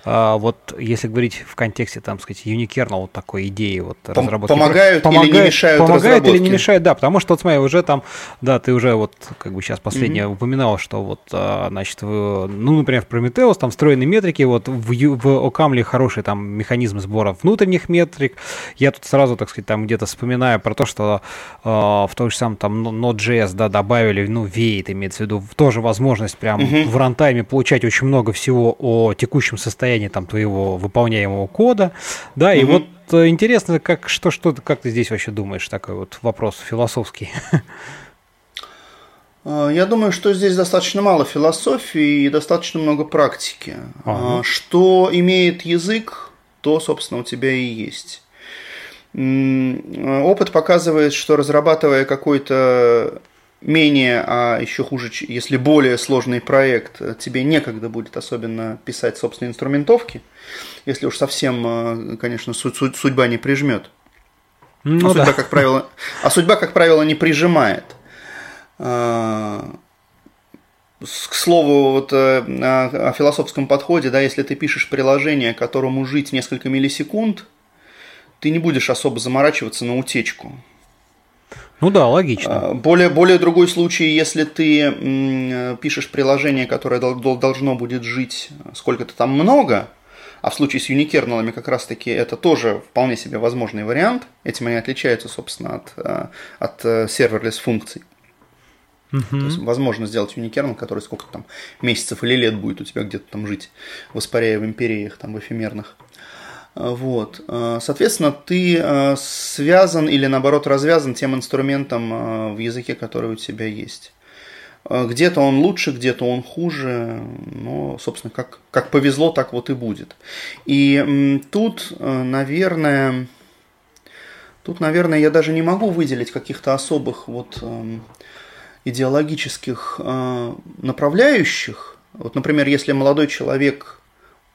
[SPEAKER 1] вот если говорить в контексте, там, сказать, unikernel вот такой идеи вот
[SPEAKER 2] Пом- разработки. Помогают, помогают или не мешают
[SPEAKER 1] Помогают или не мешают, да, потому что, вот смотри, уже там, да, ты уже вот как бы сейчас последнее mm-hmm. упоминал, что вот, а, значит, в, ну, например, в Prometheus там встроенные метрики, вот в, в Ocaml хороший там механизм сбора внутренних метрик. Я тут сразу, так сказать, там где-то вспоминаю про то, что э, в той же самом там Node.js, да, добавили, ну, веет, имеется в виду, тоже возможность прям mm-hmm. в рантайме получать очень много всего о текущем состоянии там твоего выполняемого кода, да, mm-hmm. и вот э, интересно, как, что, что, как ты здесь вообще думаешь, такой вот вопрос философский.
[SPEAKER 2] А, я думаю, что здесь достаточно мало философии и достаточно много практики. Ага. А, что имеет язык, то, собственно, у тебя и есть. Опыт показывает, что разрабатывая какой-то менее, а еще хуже, если более сложный проект, тебе некогда будет особенно писать собственные инструментовки, если уж совсем, э, конечно, судьба не прижмет. Ну, а, судьба, как правило, а судьба, как правило, не прижимает. А, к слову, вот э, о философском подходе, да, если ты пишешь приложение, которому жить несколько миллисекунд, ты не будешь особо заморачиваться на утечку.
[SPEAKER 1] Ну да, логично.
[SPEAKER 2] А, более, более другой случай, если ты пишешь приложение, которое должно будет жить сколько-то там много, а в случае с unikernel ами как раз-таки это тоже вполне себе возможный вариант. Этим они отличаются, собственно, от, э, от э, serverless функций. Uh-huh. То есть возможно сделать unikernel, который сколько там месяцев или лет будет у тебя где-то там жить, воспаряя в империях, там в эфемерных. А, вот. А, соответственно, ты а, связан или наоборот развязан тем инструментом в языке, который у тебя есть. Где-то он лучше, где-то он хуже, но, собственно, как, как повезло, так вот и будет. И тут, наверное, тут, наверное, я даже не могу выделить каких-то особых вот идеологических направляющих. Вот, например, если молодой человек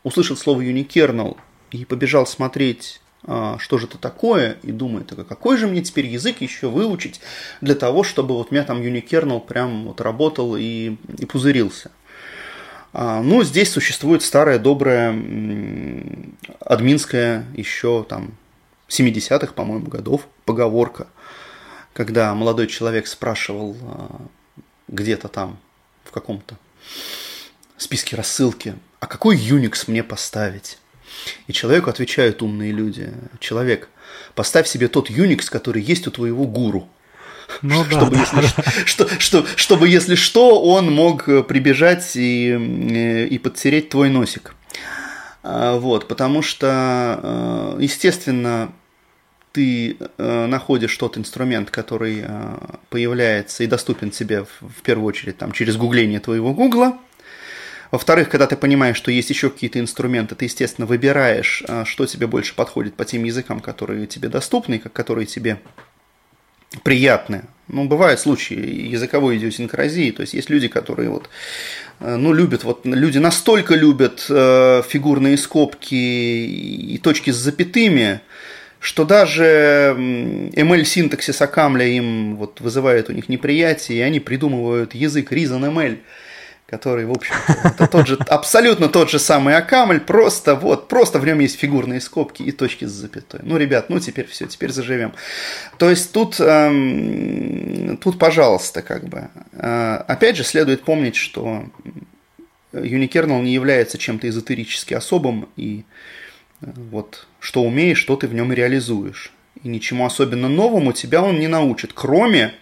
[SPEAKER 2] услышит слово unikernel и побежал смотреть, а, что же это такое, и думает, а какой же мне теперь язык еще выучить для того, чтобы вот у меня там unikernel прям вот работал и, и пузырился. А, ну, здесь существует старая добрая админская еще там 70-х, по-моему, годов поговорка, когда молодой человек спрашивал а, где-то там в каком-то списке рассылки, а какой Unix мне поставить? И человеку отвечают умные люди. Человек, поставь себе тот Unix, который есть у твоего гуру. Ну, чтобы, да, если, да. Что, что, чтобы, если что, он мог прибежать и, и подтереть твой носик. А, вот, потому что, э, естественно, ты э, находишь тот инструмент, который э, появляется и доступен тебе в первую очередь там, через гугление твоего гугла, во-вторых, когда ты понимаешь, что есть еще какие-то инструменты, ты, естественно, выбираешь, а, что тебе больше подходит по тем языкам, которые тебе доступны, которые тебе приятны. Ну, бывают случаи языковой идиосинкразии, то есть есть люди, которые вот, э, ну, любят, вот люди настолько любят э, фигурные скобки и точки с запятыми, что даже ML-синтаксис Акамля им вот вызывает у них неприятие, и они придумывают язык ReasonML, который, в общем это тот же, абсолютно тот же самый Акамль, просто вот, просто в нем есть фигурные скобки и точки с запятой. Ну, ребят, ну теперь все, теперь заживем. То есть тут, эм, тут, пожалуйста, как бы. Э, опять же, следует помнить, что Unikernel не является чем-то эзотерически особым, и э, вот что умеешь, что ты в нем реализуешь. И ничему особенно новому тебя он не научит, кроме,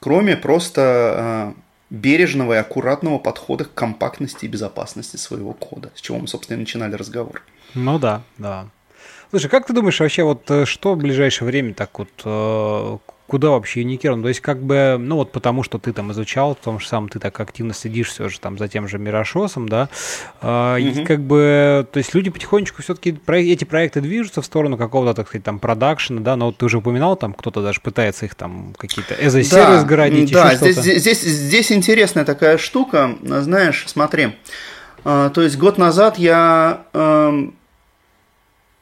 [SPEAKER 2] кроме просто э, бережного и аккуратного подхода к компактности и безопасности своего кода, с чего мы, собственно, и начинали разговор.
[SPEAKER 1] Ну да, да. Слушай, как ты думаешь, вообще вот э, что в ближайшее время так вот, э, куда вообще Unikern? То есть как бы, ну вот потому что ты там изучал, потому что сам ты так активно следишь все же там за тем же Мирошосом, да, э, и как бы, то есть люди потихонечку все-таки эти проекты движутся в сторону какого-то, так сказать, там продакшена, да, но вот ты уже упоминал, там кто-то даже пытается их там какие-то as a да,
[SPEAKER 2] Да, здесь, здесь, здесь интересная такая штука, знаешь, смотри, э, то есть год назад я э,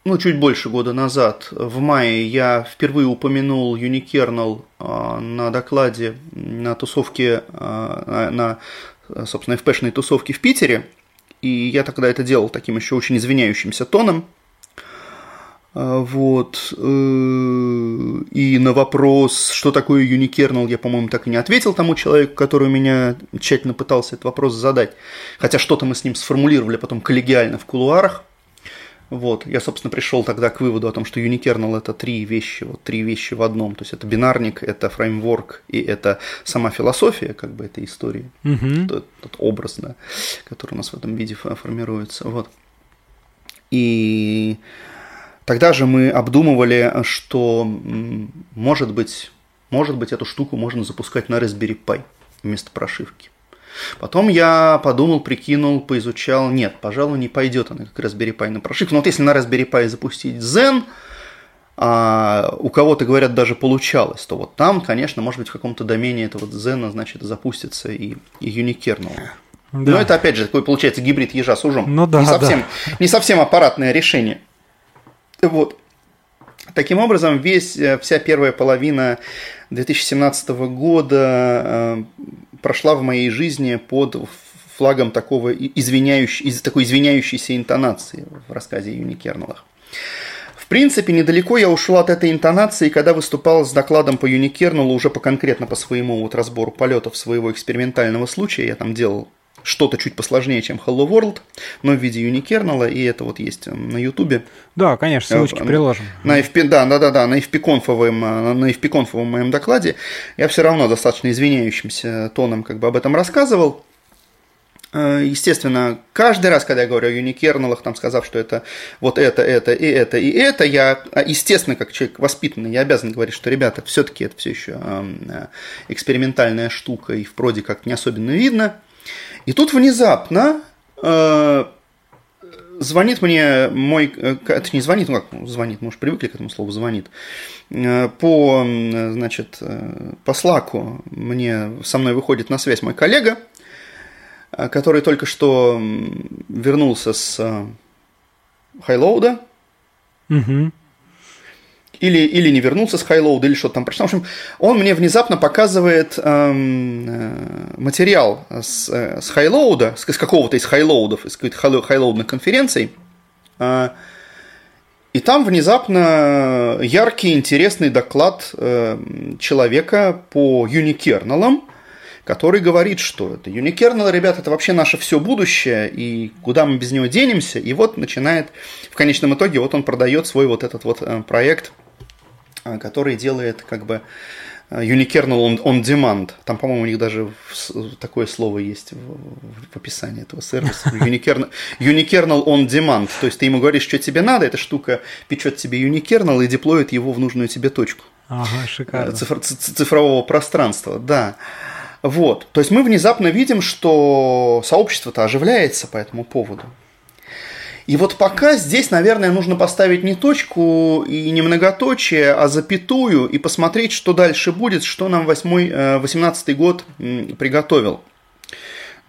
[SPEAKER 2] ну, чуть больше года назад, в мае, я впервые упомянул Unikernel а, на докладе на тусовке, а, на, собственно, FP-шной тусовке в Питере. И я тогда это делал таким еще очень извиняющимся тоном. А, вот. Э, и на вопрос, что такое unikernel, я, по-моему, так и не ответил тому человеку, который меня тщательно пытался этот вопрос задать. Хотя что-то мы с ним сформулировали потом коллегиально в кулуарах. Вот, я, собственно, пришел тогда к выводу о том, что unikernel это три вещи, вот три вещи в одном. То есть это бинарник, это фреймворк и это сама философия, как бы этой истории, mm-hmm. тот, тот образ, да, который у нас в этом виде формируется. Вот. И тогда же мы обдумывали, что, может быть, может быть, эту штуку можно запускать на Raspberry Pi вместо прошивки. Потом я подумал, прикинул, поизучал. Нет, пожалуй, не пойдет она как Raspberry Pi на прошивку. Но вот если на Raspberry Pi запустить Zen, а у кого-то, говорят, даже получалось, то вот там, конечно, может быть, в каком-то домене этого Zen, значит, запустится и, и unikernel. Да. Но это, опять же, такой, получается, гибрид ежа с ужом.
[SPEAKER 1] Ну да,
[SPEAKER 2] не совсем,
[SPEAKER 1] да.
[SPEAKER 2] не совсем аппаратное решение. Вот. Таким образом, весь, э, вся первая половина 2017 года э, прошла в моей жизни под флагом такого извиняющей, такой извиняющейся интонации в рассказе Юни Кернелах. В принципе, недалеко я ушел от этой интонации, когда выступал с докладом по Юникернулу уже по конкретно по своему вот разбору полетов своего экспериментального случая. Я там делал что-то чуть посложнее, чем Hello World, но в виде юникернела, и это вот есть э, на Ютубе.
[SPEAKER 1] Да, конечно, ссылочки
[SPEAKER 2] э,
[SPEAKER 1] приложим.
[SPEAKER 2] На FP, да, да, да, да, на FP-конфовом, э, на FP-конфовом моем докладе я все равно достаточно извиняющимся тоном как бы об этом рассказывал. Естественно, каждый раз, когда я говорю о юникернелах, там сказав, что это вот это, это и это и это, я, естественно, как человек воспитанный, я обязан говорить, что, ребята, все-таки это все еще экспериментальная штука, и в проде как не особенно видно – и тут внезапно э, звонит мне мой, э, это не звонит, ну как звонит, мы уже привыкли к этому слову звонит, э, по, значит, э, по слаку мне со мной выходит на связь мой коллега, который только что вернулся с хайлоуда, угу или, или не вернулся с хайлоуда, или что-то там прочитал. В общем, он мне внезапно показывает эм, э, материал с, э, с хайлоуда, с, с какого-то из хайлоудов, из какой-то хайлоудных конференций. Э, и там внезапно яркий, интересный доклад э, человека по юникерналам, который говорит, что это юникернел, ребята, это вообще наше все будущее, и куда мы без него денемся. И вот начинает, в конечном итоге, вот он продает свой вот этот вот э, проект – который делает как бы э, Unikernel on, on Demand. Там, по-моему, у них даже такое слово есть в, в описании этого сервиса. Unikernel, Unikernel on Demand. То есть ты ему говоришь, что тебе надо, эта штука печет тебе Unikernel и деплоит его в нужную тебе точку.
[SPEAKER 1] Ага, шикарно.
[SPEAKER 2] Цифр, цифрового пространства, да. Вот. То есть мы внезапно видим, что сообщество-то оживляется по этому поводу. И вот пока здесь, наверное, нужно поставить не точку и не многоточие, а запятую и посмотреть, что дальше будет, что нам 18 э, год приготовил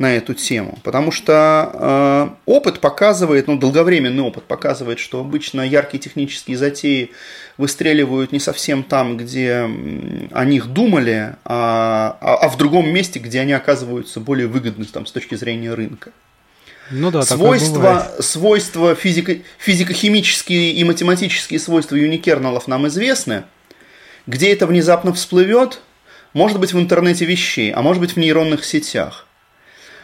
[SPEAKER 2] на эту тему. Потому что э, опыт показывает, ну, долговременный опыт показывает, что обычно яркие технические затеи выстреливают не совсем там, где о них думали, а, а, а в другом месте, где они оказываются более выгодны там, с точки зрения рынка.
[SPEAKER 1] Ну да,
[SPEAKER 2] свойства, свойства физико, физико-химические и математические свойства юникернелов нам известны. Где это внезапно всплывет, может быть в интернете вещей, а может быть в нейронных сетях.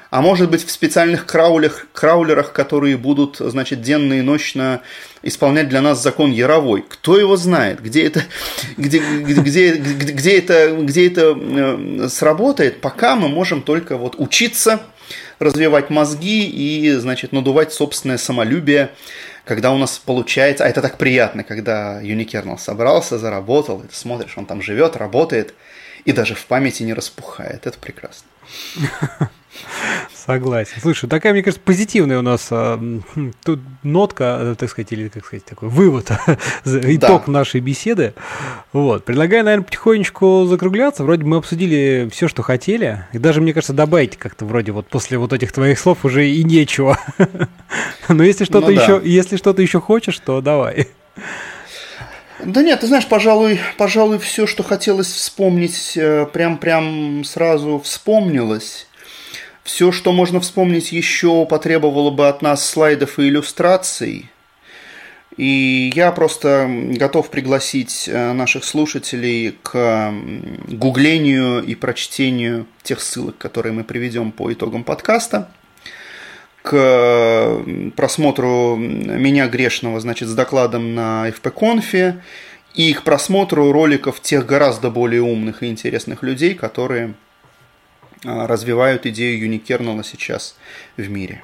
[SPEAKER 2] А может быть в специальных краулерах, краулерах, которые будут, значит, денно и ночно исполнять для нас закон Яровой. Кто его знает, где это, где, где, где, где это, где это э, сработает, пока мы можем только вот учиться – развивать мозги и, значит, надувать собственное самолюбие, когда у нас получается, а это так приятно, когда Unikernel собрался, заработал, и ты смотришь, он там живет, работает, и даже в памяти не распухает. Это прекрасно.
[SPEAKER 1] Согласен. Слушай, такая, мне кажется, позитивная у нас а, тут нотка, э, так сказать, или, как сказать, такой вывод, итог да. нашей беседы. Вот. Предлагаю, наверное, потихонечку закругляться. Вроде мы обсудили все, что хотели. И даже, мне кажется, добавить как-то вроде вот после вот этих твоих слов уже и нечего. Но если что-то ну, еще, да. если что-то еще хочешь, то давай.
[SPEAKER 2] Да нет, ты знаешь, пожалуй, пожалуй, все, что хотелось вспомнить, э, прям-прям сразу вспомнилось Все, что можно вспомнить еще, потребовало бы от нас слайдов и иллюстраций. И я просто готов пригласить э, наших слушателей к гуглению и прочтению тех ссылок, которые мы приведем по итогам подкаста, к просмотру меня грешного, значит, с докладом на FP-конфе и к просмотру роликов тех гораздо более умных и интересных людей, которые а, развивают идею юникернела сейчас в мире.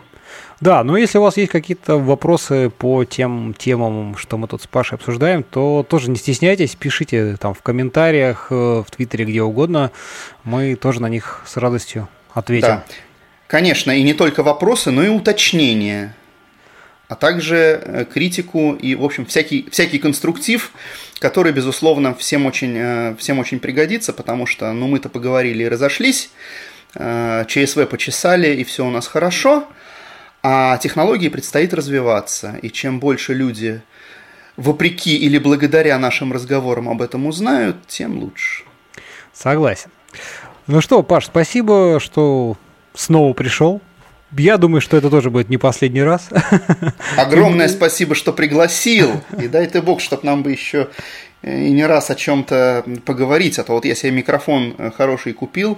[SPEAKER 1] Да, но если у вас есть какие-то вопросы по тем темам, что мы тут с Пашей обсуждаем, то тоже не стесняйтесь, пишите там в комментариях, э, в Твиттере, где угодно. Мы тоже на них с радостью ответим. Да,
[SPEAKER 2] конечно, и не только вопросы, но и уточнения, а также э, критику и, в общем, всякий, всякий конструктив, который, безусловно, всем очень, э, всем очень пригодится, потому что, ну, мы-то поговорили и разошлись, ЧСВ почесали, и все у нас хорошо – а технологии предстоит развиваться, и чем больше люди вопреки или благодаря нашим разговорам об этом узнают, тем лучше.
[SPEAKER 1] Согласен. Ну что, Паш, спасибо, что снова пришел. Я думаю, что это тоже будет не последний раз.
[SPEAKER 2] Огромное спасибо, что пригласил. И дай ты бог, чтобы нам бы еще и не раз о чем-то поговорить. А то вот я себе микрофон хороший купил,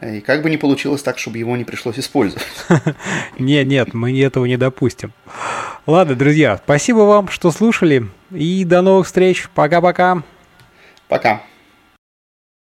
[SPEAKER 2] и как бы не получилось так, чтобы его не пришлось использовать.
[SPEAKER 1] Нет, нет, мы этого не допустим. Ладно, друзья, спасибо вам, что слушали. И до новых встреч. Пока-пока.
[SPEAKER 2] Пока. -пока. Пока.